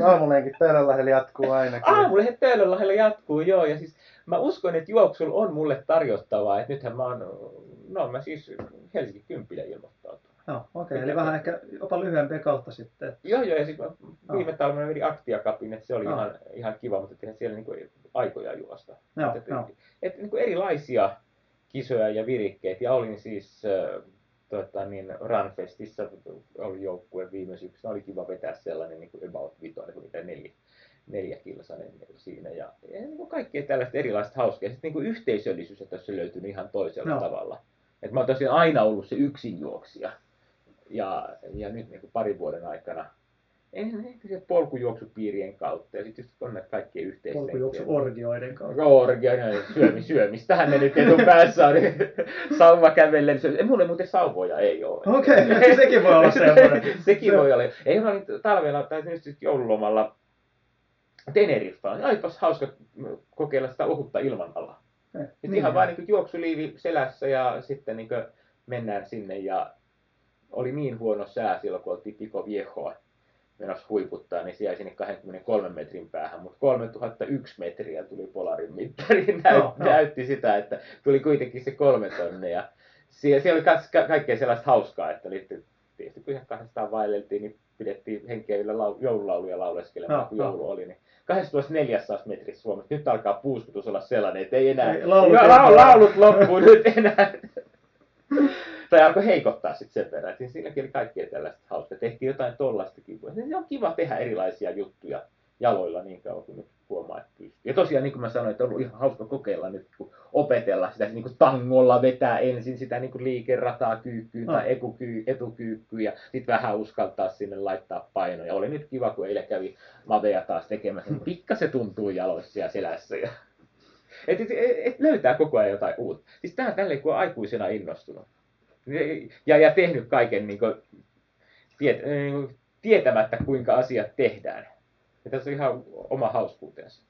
Aamulenkin Töölönlahdella jatkuu ainakin. Aamulenkin Töölönlahdella jatkuu, joo. Ja siis mä uskon, että juoksulla on mulle tarjottavaa. Että nythän mä oon, no mä siis Helsingin kympillä ilmoittautunut. Joo, okei, okay, eli vähän ehkä jopa lyhyempiä kautta sitten. Joo, joo, ja sitten viime talvena vedin Aktia-kapin, että se oli ihan, ihan kiva, mutta eihän siellä niinku aikoja juosta. Joo, että, joo. Et, niinku erilaisia kisoja ja virikkeet, ja olin siis tota, niin, Runfestissa, oli joukkue viime syksynä, oli kiva vetää sellainen niin kuin about vitoinen, kuin mitä neljä, neljä kilsainen siinä, ja, ja niin kuin kaikkea tällaista erilaista hauskaa, sitten niin kuin yhteisöllisyys, että se löytynyt ihan toisella no. tavalla. Et mä oon tosiaan aina ollut se yksinjuoksija. Ja, ja nyt niin kuin parin vuoden aikana ehkä se polkujuoksupiirien kautta ja sitten on näitä kaikkien yhteisten. Polkujuoksuorgioiden kautta. Orgioiden, syömi, syömistähän ne nyt etupäässä on. Sauva kävellen. Ei mulle muuten sauvoja ei ole. Okei, okay, sekin voi olla semmoinen. sekin voi olla. Ei olin talvella tai nyt joululomalla Teneriffaan. Aipas hauska kokeilla sitä ohutta ilmanalaa. Eh, niin ihan vain niin juoksuliivi selässä ja sitten niin mennään sinne ja oli niin huono sää silloin, kun oltiin Pico Viejoa menossa huiputtaa, niin se jäi sinne 23 metrin päähän, mutta 3001 metriä tuli Polarin mittariin, Näyt, no, no. näytti sitä, että tuli kuitenkin se kolme tonne ja siellä, siellä oli ka- kaikkea sellaista hauskaa, että oli, tietysti kun ihan kahdestaan vaelleltiin, niin pidettiin henkeä yllä lau, joululauluja lauleskelemaan, Joo, kun joo. joulu oli. Niin 2400 metrissä Suomessa. Nyt alkaa puuskutus olla sellainen, että ei enää... Ei, laulut Ja ei lau, enää. laulut loppuu nyt enää. tai alkoi heikottaa sitten sen verran. että Siinäkin oli kaikkea tällaista hauskaa. Tehtiin jotain tollastakin. Se on kiva tehdä erilaisia juttuja jaloilla niin kauan kuin nyt huomaa, että pystyy. Ja tosiaan, niin kuin mä sanoin, että on ollut ihan hauska kokeilla nyt, kun opetella sitä niin kuin tangolla vetää ensin sitä niin kuin liikerataa kyykkyyn No. tai ekukyy, etukyykkyyn ja sitten vähän uskaltaa sinne laittaa painoja. Oli nyt kiva, kun eilen kävi Mavea taas tekemässä, niin pikkasen tuntuu jaloissa ja selässä. Ja... Et, et, et, löytää koko ajan jotain uutta. Siis on tälleen, kun on aikuisena innostunut. Ja, ja tehnyt kaiken niin kuin, tiet, niin kuin, tietämättä, kuinka asiat tehdään. Ja tässä on ihan oma hauskuutensa.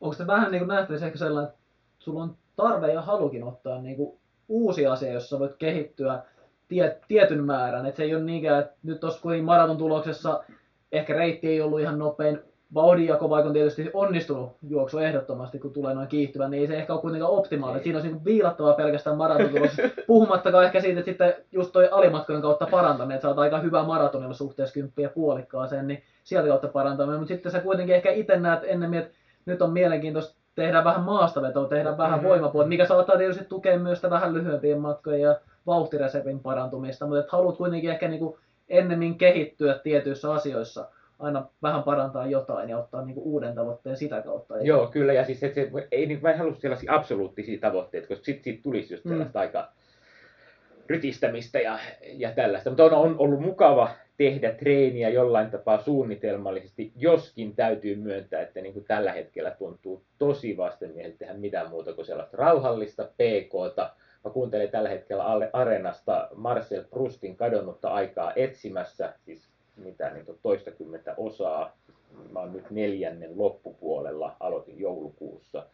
Onko se vähän niin kuin nähtävissä ehkä sellainen, että sulla on tarve ja halukin ottaa niin kuin uusi asia, jossa voit kehittyä tie, tietyn määrän. Et se ei ole niinkään, että nyt tuossa maraton tuloksessa ehkä reitti ei ollut ihan nopein. Vauhdinjako, vaikka on tietysti onnistunut juoksu ehdottomasti, kun tulee noin kiihtyvä, niin ei se ehkä ole kuitenkaan optimaalinen. Siinä olisi niin viilattavaa pelkästään maraton tuloksessa. Puhumattakaan ehkä siitä, että sitten just toi alimatkojen kautta parantaminen, että saat aika hyvää maratonilla suhteessa kymppiä puolikkaaseen, niin sieltä kautta parantaminen. Mutta sitten sä kuitenkin ehkä itse näet ennemmin, että nyt on mielenkiintoista tehdä vähän maastavetoa, tehdä vähän Mhm. voimapuolta, mikä saattaa tietysti tukea myös sitä vähän lyhyempien matkojen ja vauhtiresepin parantumista, mutta haluat kuitenkin ehkä niinku ennemmin kehittyä tietyissä asioissa, aina vähän parantaa jotain ja ottaa niinku uuden tavoitteen sitä kautta. Eikä- Joo, kyllä. Ja siis et se, ei, niin, mä en halua sellaisia absoluuttisia tavoitteita, koska sitten siitä tulisi just Mm. sellaista aika rytistämistä ja, ja tällaista. Mutta on, on ollut mukava tehdä treeniä jollain tapaa suunnitelmallisesti, joskin täytyy myöntää, että niin kuin tällä hetkellä tuntuu tosi vastenmieheltä tehdä mitään muuta kuin sellaista rauhallista PKta. Mä kuuntelen tällä hetkellä alle Arenasta Marcel Prustin kadonnutta aikaa etsimässä, siis mitä niin kuin toistakymmentä osaa. Mä oon nyt neljännen loppupuolella, aloitin joulukuussa.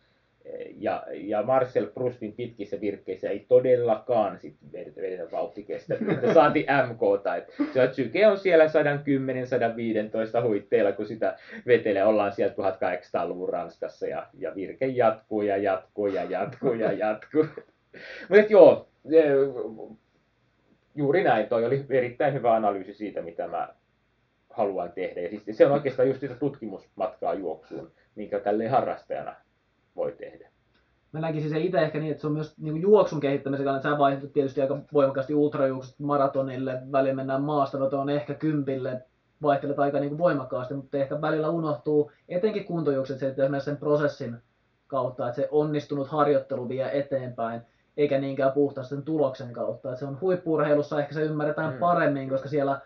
Ja, ja Marcel Prustin pitkissä virkkeissä ei todellakaan sit vedetä vauhtikestävyyttä, saati MKta. Et se on, syke on siellä 110-115 huitteilla, kun sitä vetelee. Ollaan siellä 1800-luvun Ranskassa ja, ja virke jatkuu ja jatkuu ja jatkuu ja jatkuu. Mutta joo, e, juuri näin. Toi oli erittäin hyvä analyysi siitä, mitä mä haluan tehdä. Ja siis se on oikeastaan just sitä tutkimusmatkaa juoksuun, minkä tälleen harrastajana voi tehdä. Mä näkisin se itse ehkä niin, että se on myös niin juoksun kehittämisen kannalta. Sä vaihdot tietysti aika voimakkaasti ultrajuoksut maratonille, välillä mennään maastavetoon ehkä kympille, vaihtelet aika niin voimakkaasti, mutta ehkä välillä unohtuu etenkin kuntojuokset se, että esimerkiksi sen prosessin kautta, että se onnistunut harjoittelu vie eteenpäin, eikä niinkään puhtaasti sen tuloksen kautta. Että se on huippuurheilussa ehkä se ymmärretään Mm. paremmin, koska siellä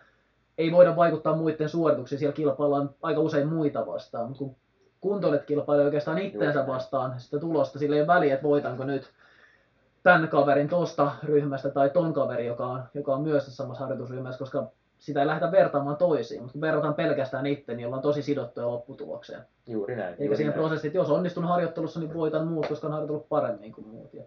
ei voida vaikuttaa muiden suorituksiin, siellä kilpaillaan aika usein muita vastaan, mutta kun kuntoilijat kilpailee oikeastaan itteensä vastaan sitä tulosta, sillä ei ole väliä, että voitanko nyt tämän kaverin tosta ryhmästä tai ton kaveri, joka on, joka on myös tässä samassa harjoitusryhmässä, koska sitä ei lähdetä vertaamaan toisiin, mutta kun verrataan pelkästään itse, niin ollaan tosi sidottuja lopputulokseen. Juuri näin. Eikä juuri siinä näin. prosessit, jos onnistun harjoittelussa, niin voitan muut, koska on harjoitellut paremmin kuin muut. Ja,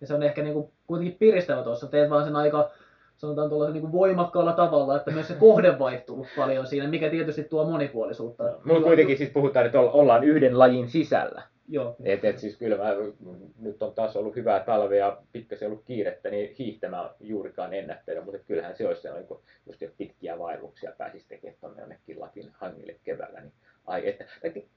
ja se on ehkä niinku kuitenkin piristävä tuossa. Teet vaan sen aika, sanotaan tuollaisen niinku voimakkaalla tavalla, että myös se kohde vaihtuu paljon siinä, mikä tietysti tuo monipuolisuutta. Mutta kuitenkin siis puhutaan, että olla- ollaan yhden lajin sisällä. Joo. Et, et siis kyllä mä, nyt on taas ollut hyvää talvea ja pikkasen ollut kiirettä, niin hiihtämään juurikaan ennättänyt, mutta kyllähän se olisi sellainen, kun just jos pitkiä vaelluksia pääsisi tekemään tuonne jonnekin Lapin hangille keväällä, niin ai että.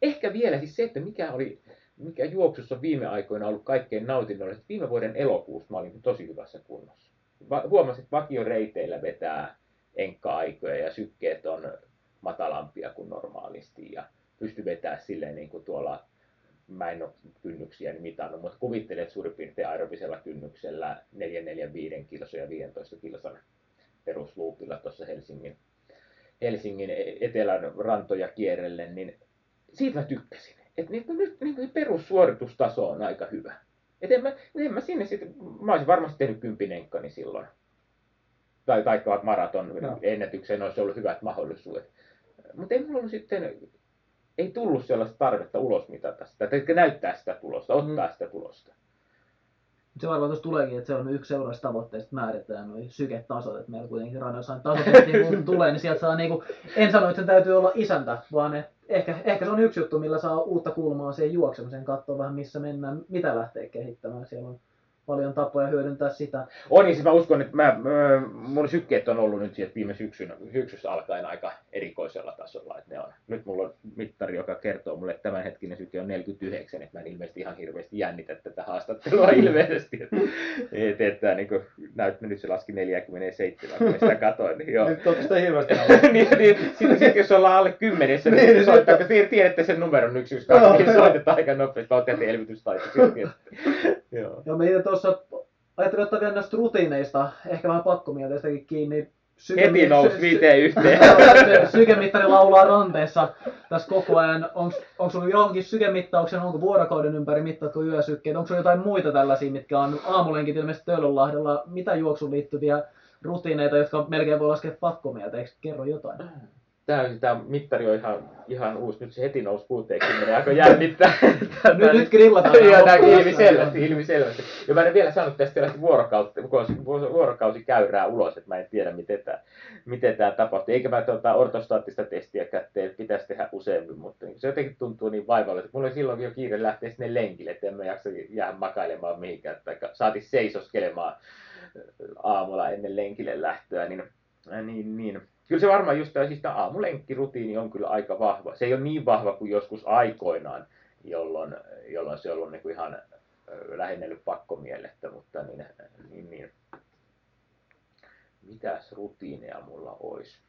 Ehkä vielä siis se, että mikä oli, mikä juoksussa on viime aikoina ollut kaikkein nautinnollista. Viime vuoden elokuussa mä olin tosi hyvässä kunnossa. Va- Huomasin, että vakioreiteillä vetää enkka-aikoja ja sykkeet on matalampia kuin normaalisti ja pysty vetämään silleen niin kuin tuolla mä en ole kynnyksiä mitannut, mutta kuvittelen, että suurin piirtein aerobisella kynnyksellä 445 kilsa ja 15 kilsan perusluupilla tuossa Helsingin, Helsingin etelän rantoja kierrellen, niin siitä mä tykkäsin. Että niin, nyt niin perussuoritustaso on aika hyvä. Et en mä, en mä sinne sitten, mä olisin varmasti tehnyt kympinenkkani silloin. Tai taikka maraton Joo. ennätykseen olisi ollut hyvät mahdollisuudet. Mutta ei mulla ollut sitten ei tullut sellaista tarvetta ulos mitata sitä, tai näyttää sitä tulosta, ottaa Mm. sitä tulosta. Se varmaan tuossa tuleekin, että se on yksi seuraavista tavoitteista määritetään nuo syketasot, että meillä kuitenkin Ranelsain tasot kun tulee, niin sieltä saa niinku, en sano, että sen täytyy olla isäntä, vaan että ehkä, ehkä se on yksi juttu, millä saa uutta kulmaa siihen juoksemiseen, katsoa vähän missä mennään, mitä lähtee kehittämään. Siellä on paljon tapoja hyödyntää sitä. On, niin siis mä uskon, että mä, mun sykkeet on ollut nyt sieltä viime syksyn, syksystä alkaen aika, erikoisella tasolla. Että ne on. Nyt mulla on mittari, joka kertoo mulle, että tämänhetkinen syke on 49, että mä en ilmeisesti ihan hirveästi jännitä tätä haastattelua ilmeisesti. Että, että, että niin kuin, näyt, nyt se laski 47, kun sitä katoin. Niin joo. Nyt onko sitä hirveästi niin, niin, sitten sit, jos ollaan alle kymmenessä, niin, Niin, niin soittaa, kun tiedätte sen numeron 112, Joo, niin soitetaan aika nopeasti, mä oon elvytystaito. Joo. Joo, me itse tuossa ajattelin ottaa vielä näistä rutiineista, ehkä vähän pakkomielteistäkin kiinni. Heti nousi viiteen yhteen. sy- Sykemittari laulaa ranteessa tässä koko ajan. Onko sulla johonkin sykemittauksen, onko vuorokauden ympäri mittaatko yösykkeet, onko sulla jotain muita tällaisia, mitkä on aamulenkit ilmeisesti Töölönlahdella, mitä juoksuun liittyviä rutiineita, jotka melkein voi laskea pakkomielteiksi, kerro jotain. Tämä, tämä mittari on ihan, ihan uusi. Nyt se heti nousi 60 aika jännittää. Nyt, nyt grillataan. Joo, tämä ilmi selvästi, ilmi selvästi. Ja mä en vielä sanonut tästä tällaista vuorokausi, vuorokausi käyrää ulos, että mä en tiedä, miten tämä, miten tämä tapahtuu. Eikä mä tuota ortostaattista testiä kätteen, että pitäisi tehdä useammin, mutta se jotenkin tuntuu niin vaivalliselta. Mulla oli silloin jo kiire lähteä sinne lenkille, että en mä jaksa jäädä makailemaan mihinkään, tai saati seisoskelemaan aamulla ennen lenkille lähtöä, niin, niin, niin. Kyllä se varmaan just tämä, siis tämä aamulenkkirutiini on kyllä aika vahva. Se ei ole niin vahva kuin joskus aikoinaan, jolloin, jolloin se on ollut niin kuin ihan lähennellyt pakkomielettä, mutta niin, niin, niin. mitäs rutiineja mulla olisi?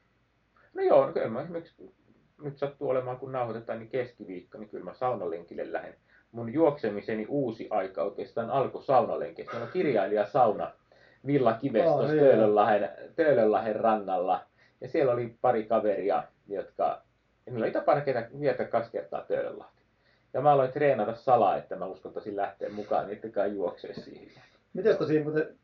No joo, no kyllä mä esimerkiksi nyt sattuu olemaan, kun nauhoitetaan, niin keskiviikko, niin kyllä mä saunalenkille lähden. Mun juoksemiseni uusi aika oikeastaan alkoi saunalenkistä. On kirjailija sauna Villa Kives Aa, tuossa joo. Töölönlahden, Töölönlahden rannalla. Ja siellä oli pari kaveria, jotka, niillä oli tapana ketä, viettää kaksi kertaa Töölönlahti. Ja mä aloin treenata salaa, että mä uskaltaisin lähteä mukaan kanssa juoksee siihen. Miten sitä siinä muuten...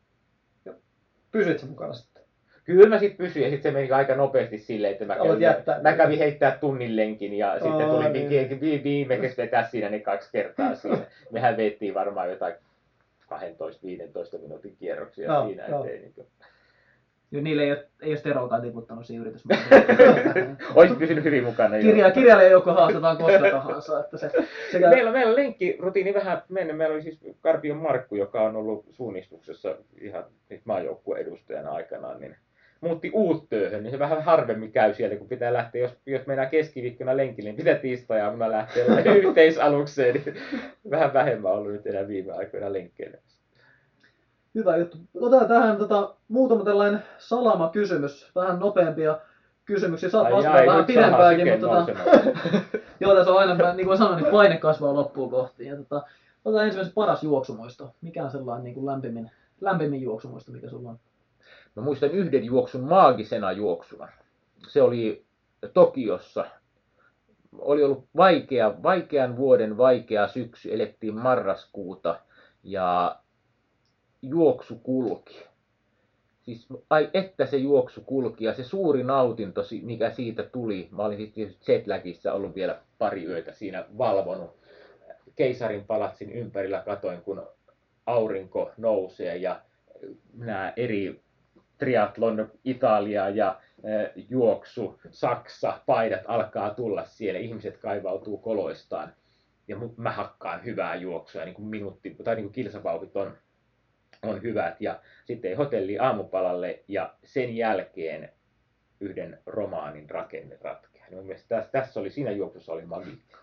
Pysyit sä mukana sitten? Kyllä mä sitten pysyin ja sitten se meni aika nopeasti silleen, että mä kävin, jättää. mä kävin heittää tunnin lenkin ja sitten Aa, tuli niin. vi- vi- viimeksi vetää siinä ne kaksi kertaa siinä. Mehän veettiin varmaan jotain 12-15 minuutin kierroksia Joo, siinä, joo. ettei niin Joo, niille ei ole, ei ole steroakaan tiputtanut siinä yritysmaailmassa. Olisit pysynyt hyvin mukana. joo. Kirja, kirjailija joukko haastetaan koska tahansa. Että se, sekä, Meillä, meillä on lenkkirutiini vähän mennyt. Meillä oli siis Karpion Markku, joka on ollut suunnistuksessa ihan siis maajoukkueen edustajana aikanaan, niin muutti uuttööhön, niin se vähän harvemmin käy siellä, kun pitää lähteä, jos, jos mennään keskiviikkona lenkille, niin pitää tiistai-aamuna lähteä yhteisalukseen, niin vähän vähemmän ollut nyt enää viime aikoina lenkkeillä. Hyvä juttu. Otetaan tähän tota, muutama tällainen salama kysymys, vähän nopeampia kysymyksiä. Saat vastata vähän pidempäänkin, mutta tota, joo, tässä on aina, niin kuin sanoin, niin paine kasvaa loppuun kohti. Ja, tota, otetaan ensimmäisen paras juoksumuisto. Mikä on sellainen niin kuin lämpimin, lämpimin juoksumuisto, mikä sulla on? Mä muistan yhden juoksun maagisena juoksuna. Se oli Tokiossa. Oli ollut vaikea, vaikean vuoden vaikea syksy, elettiin marraskuuta ja juoksu kulki. Siis ai että se juoksu kulki ja se suuri nautinto, mikä siitä tuli, mä olin siis tietysti ollut vielä pari yötä siinä valvonut. Keisarin palatsin ympärillä katoin, kun aurinko nousee ja nämä eri triatlon Italia ja juoksu, Saksa, paidat alkaa tulla siellä. Ihmiset kaivautuu koloistaan. Ja mä hakkaan hyvää juoksua, niin kuin minuutti, tai niin kuin kilsavauhit on, on hyvät. Ja sitten hotelli aamupalalle ja sen jälkeen yhden romaanin rakenne ratkeaa. Niin mun mielestä tässä, tässä oli, siinä juoksussa oli magiikka.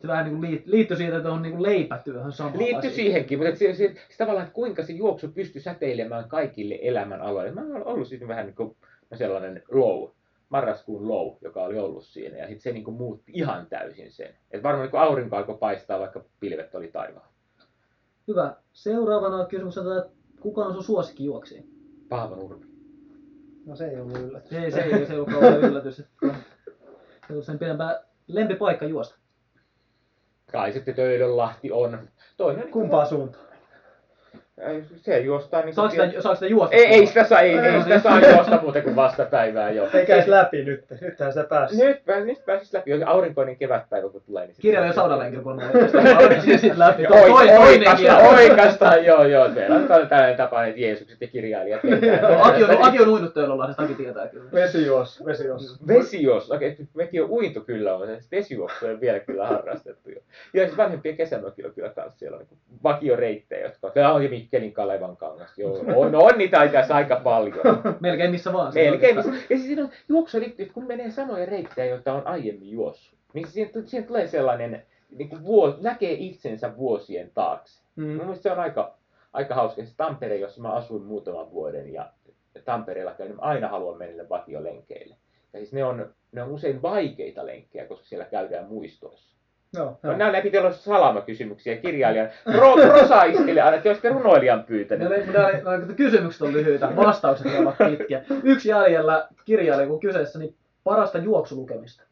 Se vähän niin kuin liit, liittyy siitä, että on niin leipätyöhön sama Liittyy asia. siihenkin, mutta se, se, se, tavallaan, että kuinka se juoksu pystyy säteilemään kaikille elämän aloille. Mä oon ollut siis vähän niin kuin sellainen low, marraskuun low, joka oli ollut siinä. Ja sitten se niin kuin muutti ihan täysin sen. Et varmaan niin aurinko alkoi paistaa, vaikka pilvet oli taivaalla. Hyvä. Seuraavana kysymys on, että kuka on sun suosikkijuoksija? Paavo Nurmi. No se ei ollut yllätys. Se, se, ei, se ei ollut kauhean yllätys. Se on sen pidempää lempipaikka juosta. Kai sitten Töölönlahti on. Toinen, Kumpaa suuntaan? Se juostaa niin Saako sitä, saako sitä juosta? ei, ei, sitä saa, ei, ei, sitä saa juosta muuten kuin vastapäivää jo. Ei käis läpi nyt. Nythän se pääsi. Nyt, pääs- nyt pääsis läpi. Jos aurinkoinen kevätpäivä kun tulee, niin Kirjailija saunalenkillä, kun on läpi. Oikasta, oikasta, joo, joo. Meillä on tällainen tapa, että Jeesukset ja kirjailijat. Aki on, Aki on uinut Töölönlahdesta, Aki tietää kyllä. Vesijuos, vesijuos. Vesijuoksu, okei, okay, mekin on uinto kyllä, mutta vesijuoksu on vielä kyllä harrastettu jo. Ja siis vanhempien kesämökillä kyllä kanssa siellä on niin vakioreittejä, jotka, se on Mikkelin Kalevan kangas, joo. On, on niitä asiassa aika paljon. Melkein missä vaan. Melkein. missä- Ja siis siinä on juoksu liittyy, kun menee samoja reittejä, joita on aiemmin juossut. Niin siihen, siihen tulee sellainen, niin kuin vuos, näkee itsensä vuosien taakse. Mm. Mun mielestä se on aika, aika hauska. Se Tampere, jossa mä asuin muutaman vuoden ja Tampereella käyn, niin aina haluan mennä vakiolenkeille. Ja siis ne on, ne on usein vaikeita lenkkejä, koska siellä käydään muistoissa. No. joo. Nämä pitää olla salamakysymyksiä kirjailijan. Pro, prosaiskille aina, te olisitte runoilijan pyytänyt. Ne, ne, ne, kysymykset on lyhyitä, vastaukset ovat pitkiä. Yksi jäljellä kirjailija, kun kyseessä, niin parasta juoksulukemista.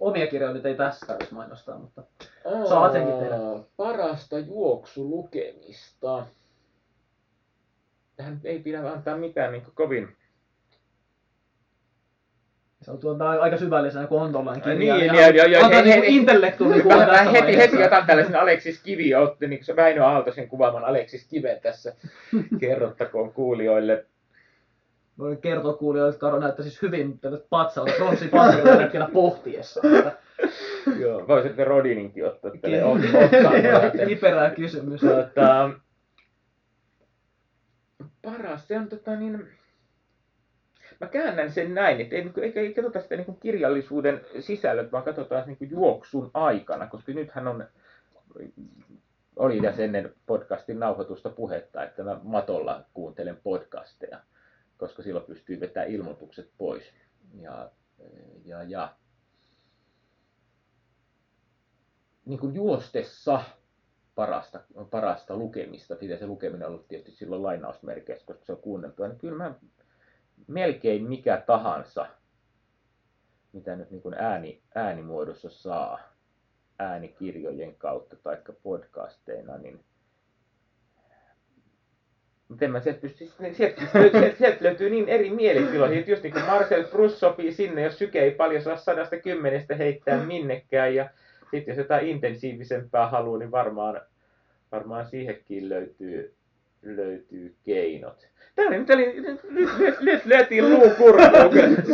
Omia kirjoja nyt ei tässä tarvitsisi mainostaa, mutta Saat senkin tehdä. Aa, Parasta juoksulukemista. Tähän ei pidä antaa mitään niin kovin se on tuota aika syvällisenä, kun on tollainen Ai kirjailija. niin, joo, Antaa he- niinku he- intellektuun niin mä heti, heti otan tällaisen Aleksis Kivi, otti niin se Väinö Aaltosen kuvaaman Aleksis Kiven tässä. Kerrottakoon kuulijoille. Voin kertoa kuulijoille, että Karo näyttää siis hyvin patsalta, tällä hetkellä pohtiessa. Joo, voisitte Rodininkin ottaa tälle ottaa. Kiperää kysymys. Tota, paras, se on tota niin, mä käännän sen näin, että ei, niinku- ei, ei katsota sitä niin kirjallisuuden sisällöt, vaan katsotaan niin juoksun aikana, koska nythän on, oli tässä ennen podcastin nauhoitusta puhetta, että mä matolla kuuntelen podcasteja, koska silloin pystyy vetämään ilmoitukset pois. Ja, ja, ja. Niin kuin juostessa parasta, parasta lukemista, pitää se lukeminen ollut tietysti silloin lainausmerkeissä, koska se on kuunneltua, niin kyllä mä melkein mikä tahansa, mitä nyt niin kuin ääni, äänimuodossa saa äänikirjojen kautta tai podcasteina, niin miten mä sieltä sieltä, sieltä, sieltä, sieltä löytyy niin eri mielitiloja, että just niin kuin Marcel Proust sopii sinne, jos syke ei paljon saa sadasta kymmenestä heittää minnekään, ja sitten jos jotain intensiivisempää haluaa, niin varmaan, varmaan siihenkin löytyy, löytyy keinot. Tämä oli, nyt, oli, nyt, nyt, nyt lyötiin luu kurkuun.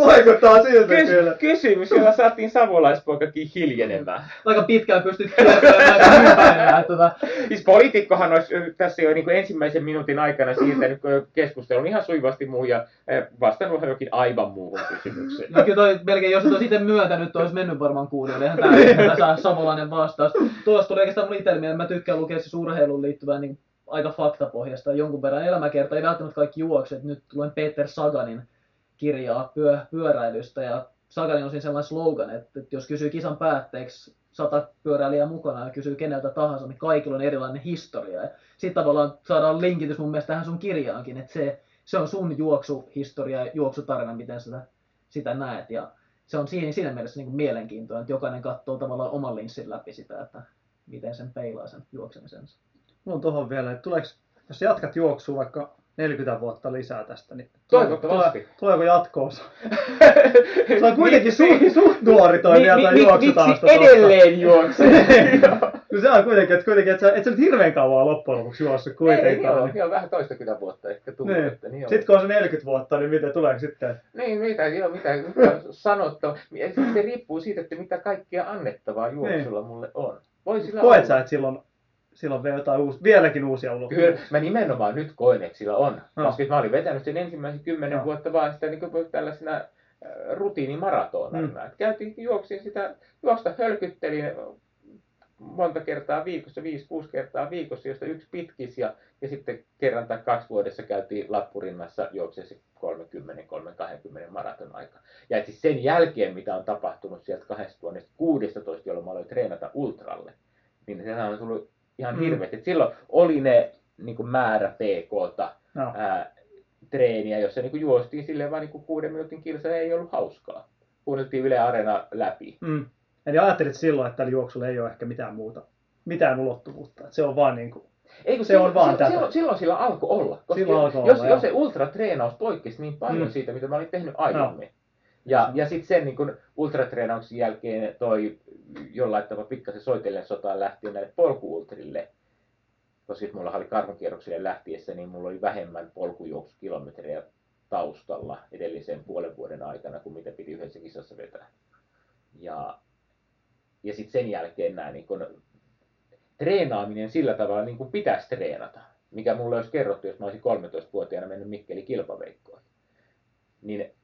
Vaikuttaa siltä Kys, kyllä. kysymys, jolla saatiin savolaispoikakin hiljenemään. Aika pitkään pystyt kiertämään. Tota, Siis poliitikkohan olisi tässä jo niin kuin ensimmäisen minuutin aikana siirtänyt keskustelun ihan sujuvasti muuhun ja vastannut johonkin aivan muuhun kysymykseen. No kyllä toi, melkein, jos et olisi itse myöntänyt, toi olisi mennyt varmaan kuulijoille. Eihän tää saa savolainen vastaus. Tuosta tuli oikeastaan mun itselle mä tykkään lukea siis urheiluun liittyvää niin aika faktapohjasta jonkun verran elämäkerta. Ei välttämättä kaikki juokse. Et Nyt luen Peter Saganin kirjaa pyö, pyöräilystä ja Saganin on siinä sellainen slogan, että, että jos kysyy kisan päätteeksi sata pyöräilijää mukana ja kysyy keneltä tahansa, niin kaikilla on erilainen historia. Sitten tavallaan saadaan linkitys mun mielestä tähän sun kirjaankin, että se, se on sun juoksuhistoria ja juoksutarina, miten sitä, sitä näet. Ja se on siinä, siinä mielessä niin kuin mielenkiintoinen, että jokainen katsoo tavallaan oman linssin läpi sitä, että miten sen peilaa sen juoksemisensa. Mulla on tuohon vielä, että tuleeko, jos jatkat juoksua vaikka 40 vuotta lisää tästä, niin Toivottavasti. Tulee, tuleeko jatkoosa? Se on kuitenkin suht, suht nuori toi vielä toi juoksutausta. Miksi edelleen juoksee? No se on kuitenkin, että, kuitenkin, että sä, et sä nyt hirveän kauan loppujen lopuksi juossut Ei, kuitenkaan. joo, niin. joo, vähän toistakymmentä vuotta ehkä tullut. Niin. Että, niin. Sitten kun on se 40 vuotta, niin miten tuleeko sitten? Niin, mitä, joo, mitä, mitä sanottavaa. Se riippuu siitä, että mitä kaikkea annettavaa juoksulla mulle on. Voi sillä Koet olla. sä, että silloin, silloin vielä jotain uusi, vieläkin uusia Kyllä, ulottuvuuksia? mä nimenomaan nyt koen, että sillä on. No. Koska mä olin vetänyt sen ensimmäisen kymmenen No. vuotta vaan sitä niin kuin tällaisena äh, rutiinimaratonarina. Mm. Käytiin juoksin sitä, juosta hölkyttelin monta kertaa viikossa, viisi, kuusi kertaa viikossa, josta yksi pitkis ja, ja sitten kerran tai kaksi vuodessa käytiin Lappurinnassa juokseessa 30-30 maraton aika. Ja et siis sen jälkeen, mitä on tapahtunut sieltä 2016, jolloin mä aloin treenata ultralle, niin sehän on tullut ihan Mm. hirveästi. Et silloin oli ne niin kuin määrä PKta, No. ää, treeniä, jossa niin kuin juostiin silleen vaan niin kuin kuuden minuutin kilsa ei ollut hauskaa. Kuunneltiin Yle Areena läpi. Mm. Eli ajattelit silloin, että tällä juoksulla ei ole ehkä mitään muuta, mitään ulottuvuutta. Että se on vaan niin kuin, Ei, kun Se on silloin, vaan silloin, silloin, silloin sillä alkoi olla. Koska Silloin alkoi jos, olla, jos joo. se ultratreenaus poikkesi niin paljon Mm. siitä, mitä mä olin tehnyt aiemmin. Ja, ja sitten sen niin kun ultratreenauksen jälkeen toi jollain tavalla pikkasen soitellen sotaan lähtien näille polkuultrille. Koska sit mulla oli karhunkierrokselle lähtiessä, niin mulla oli vähemmän polkujuoksukilometrejä taustalla edellisen puolen vuoden aikana, kuin mitä piti yhdessä kisassa vetää. Ja, ja sitten sen jälkeen nämä niin kun, treenaaminen sillä tavalla niin kuin pitäisi treenata. mikä mulle olisi kerrottu, jos mä olisin 13-vuotiaana mennyt Mikkeli kilpaveikkoon. Niin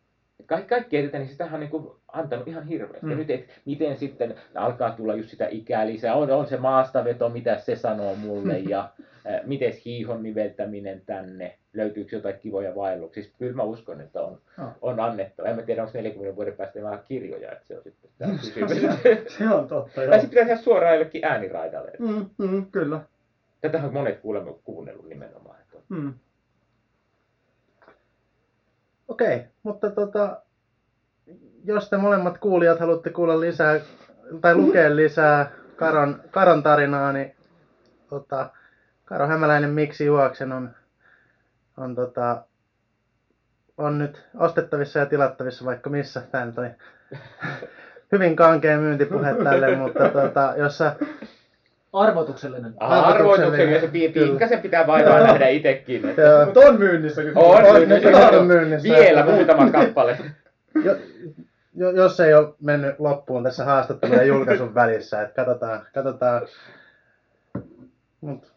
kaikki, kaikki edetään, niin sitähän on niin kuin antanut ihan hirveästi. Mm. Ja nyt, et, miten sitten alkaa tulla just sitä ikää lisää, on, on se maastaveto, mitä se sanoo mulle, ja äh, miten hiihon niveltäminen tänne, löytyykö jotain kivoja vaelluksia. Siis kyllä mä uskon, että on, No. on annettava. En mä tiedä, onko 40 vuoden päästä enää kirjoja, että se on sitten tämä se, kysymys. se on totta, joo. tai sitten pitää tehdä suoraan jollekin ääniraidalle. Mm, mm, kyllä. Tätähän on monet kuulemma kuunnellut nimenomaan. Että on. Mm. Okei, mutta tota, jos te molemmat kuulijat haluatte kuulla lisää tai lukea lisää Karon, Karon tarinaa, niin tota, Karo Hämäläinen Miksi juoksen on, on, tota, on nyt ostettavissa ja tilattavissa vaikka missä. Tämä nyt hyvin kankea myyntipuhe tälle, mutta tota, jos sä Arvotuksellinen. Arvoituksellinen, se pikkasen pitää vaivaa nähdä itsekin. että- Mutta on myynnissä kyllä. On, On, myynnissä, on joo. myynnissä. Vielä muutama kappale. jo, jo, jos ei ole mennyt loppuun tässä haastattelun ja julkaisun välissä, että katsotaan, katsotaan. Mut,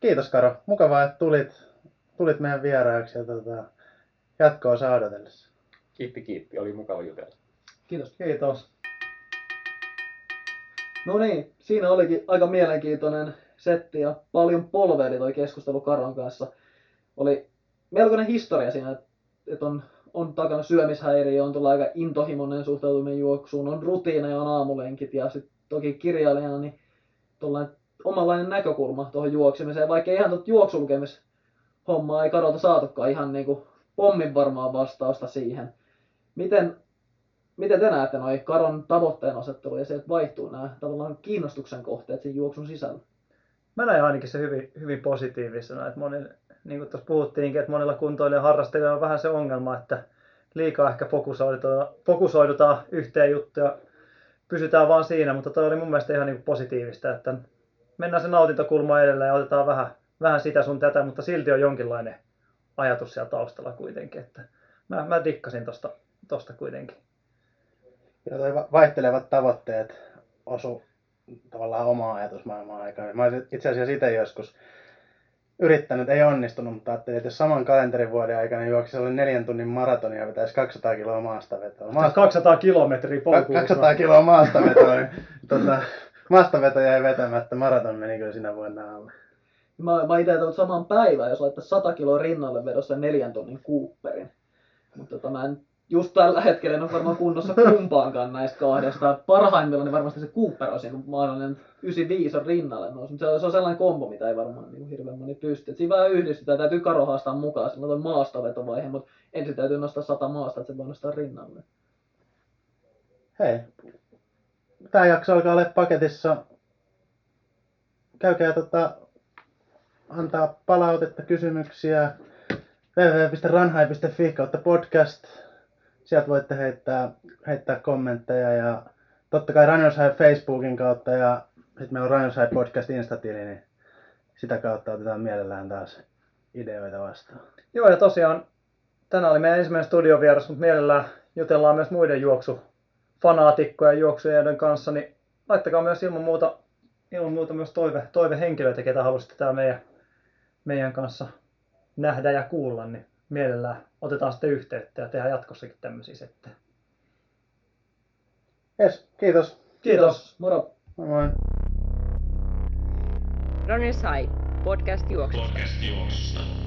kiitos Karo, mukavaa, että tulit, tulit meidän vieraaksi ja tota, jatkoa saa odotellessa. Kiitti, kiitti. Oli mukava jutella. Kiitos. Kiitos. No niin, siinä olikin aika mielenkiintoinen setti ja paljon polveili toi keskustelu Karon kanssa. Oli melkoinen historia siinä, että et on, on takana syömishäiriö, on tulla aika intohimoinen suhtautuminen juoksuun, on rutiineja, on aamulenkit ja sitten toki kirjailijana niin tuollainen omanlainen näkökulma tuohon juoksemiseen, vaikka ihan tuota juoksulukemishommaa ei Karolta saatukaan ihan niinku pommin varmaa vastausta siihen. Miten Miten te näette noin Karon tavoitteen asettelu ja se, että vaihtuu nämä tavallaan kiinnostuksen kohteet siinä juoksun sisällä? Mä näen ainakin se hyvin, hyvin positiivisena, että monilla, niin kuin tuossa puhuttiinkin, että monilla kuntoilijan harrastajilla on vähän se ongelma, että liikaa ehkä fokusoidutaan, fokusoidutaan yhteen juttuun ja pysytään vaan siinä, mutta toi oli mun mielestä ihan niin positiivista, että mennään se nautintokulma edelleen ja otetaan vähän, vähän sitä sun tätä, mutta silti on jonkinlainen ajatus siellä taustalla kuitenkin, että mä, mä dikkasin tosta, tosta kuitenkin. Ja toi va- vaihtelevat tavoitteet osu tavallaan omaa ajatusmaailmaa aikaan. Mä olisin itse asiassa itse joskus yrittänyt, ei onnistunut, mutta ajattelin, että jos saman kalenterivuoden aikana juoksisi alle neljän tunnin maratonia ja vetäisi 200 kiloa maastavetoa. Maasta... 200 kilometriä polkuun. 200 kiloa maastavetoa, niin tota, maastaveto jäi vetämättä, maraton meni kyllä sinä vuonna alle. Mä, mä itse saman päivän, jos laittaisi 100 kiloa rinnalle vedossa neljän tonnin Cooperin. Mutta tota, mä en just tällä hetkellä en ole varmaan kunnossa kumpaankaan näistä kahdesta. Parhaimmillaan niin varmasti se Cooper olisi niin mahdollinen 95 on rinnalle nousi. Mutta se on, se on sellainen kombo, mitä ei varmaan niin hirveän moni pysty. Et siinä vähän yhdistetään. Täytyy Karo haastaa mukaan sillä toi maastavetovaihe, mutta ensin täytyy nostaa 100 maasta, että se voi nostaa rinnalle. Hei, tämä jakso alkaa olla paketissa. Käykää tota, antaa palautetta, kysymyksiä www.ranhai.fi kautta podcast. Sieltä voitte heittää, heittää kommentteja ja totta kai Runners High Facebookin kautta ja sitten meillä on Runners High Podcast Instatili, niin sitä kautta otetaan mielellään taas ideoita vastaan. Joo, ja tosiaan tänään oli meidän ensimmäinen studiovieras, mutta mielellään jutellaan myös muiden juoksufanaatikkojen ja juoksijoiden kanssa, niin laittakaa myös ilman muuta, ilman muuta myös toive, toivehenkilöitä, ketä haluaisitte täällä meidän, meidän kanssa nähdä ja kuulla, niin mielellään otetaan sitten yhteyttä ja tehdään jatkossakin tämmöisiä settejä. Yes, kiitos. Kiitos. Moro! Moi moi. Runners High, podcast juoksusta. Podcast juoksusta.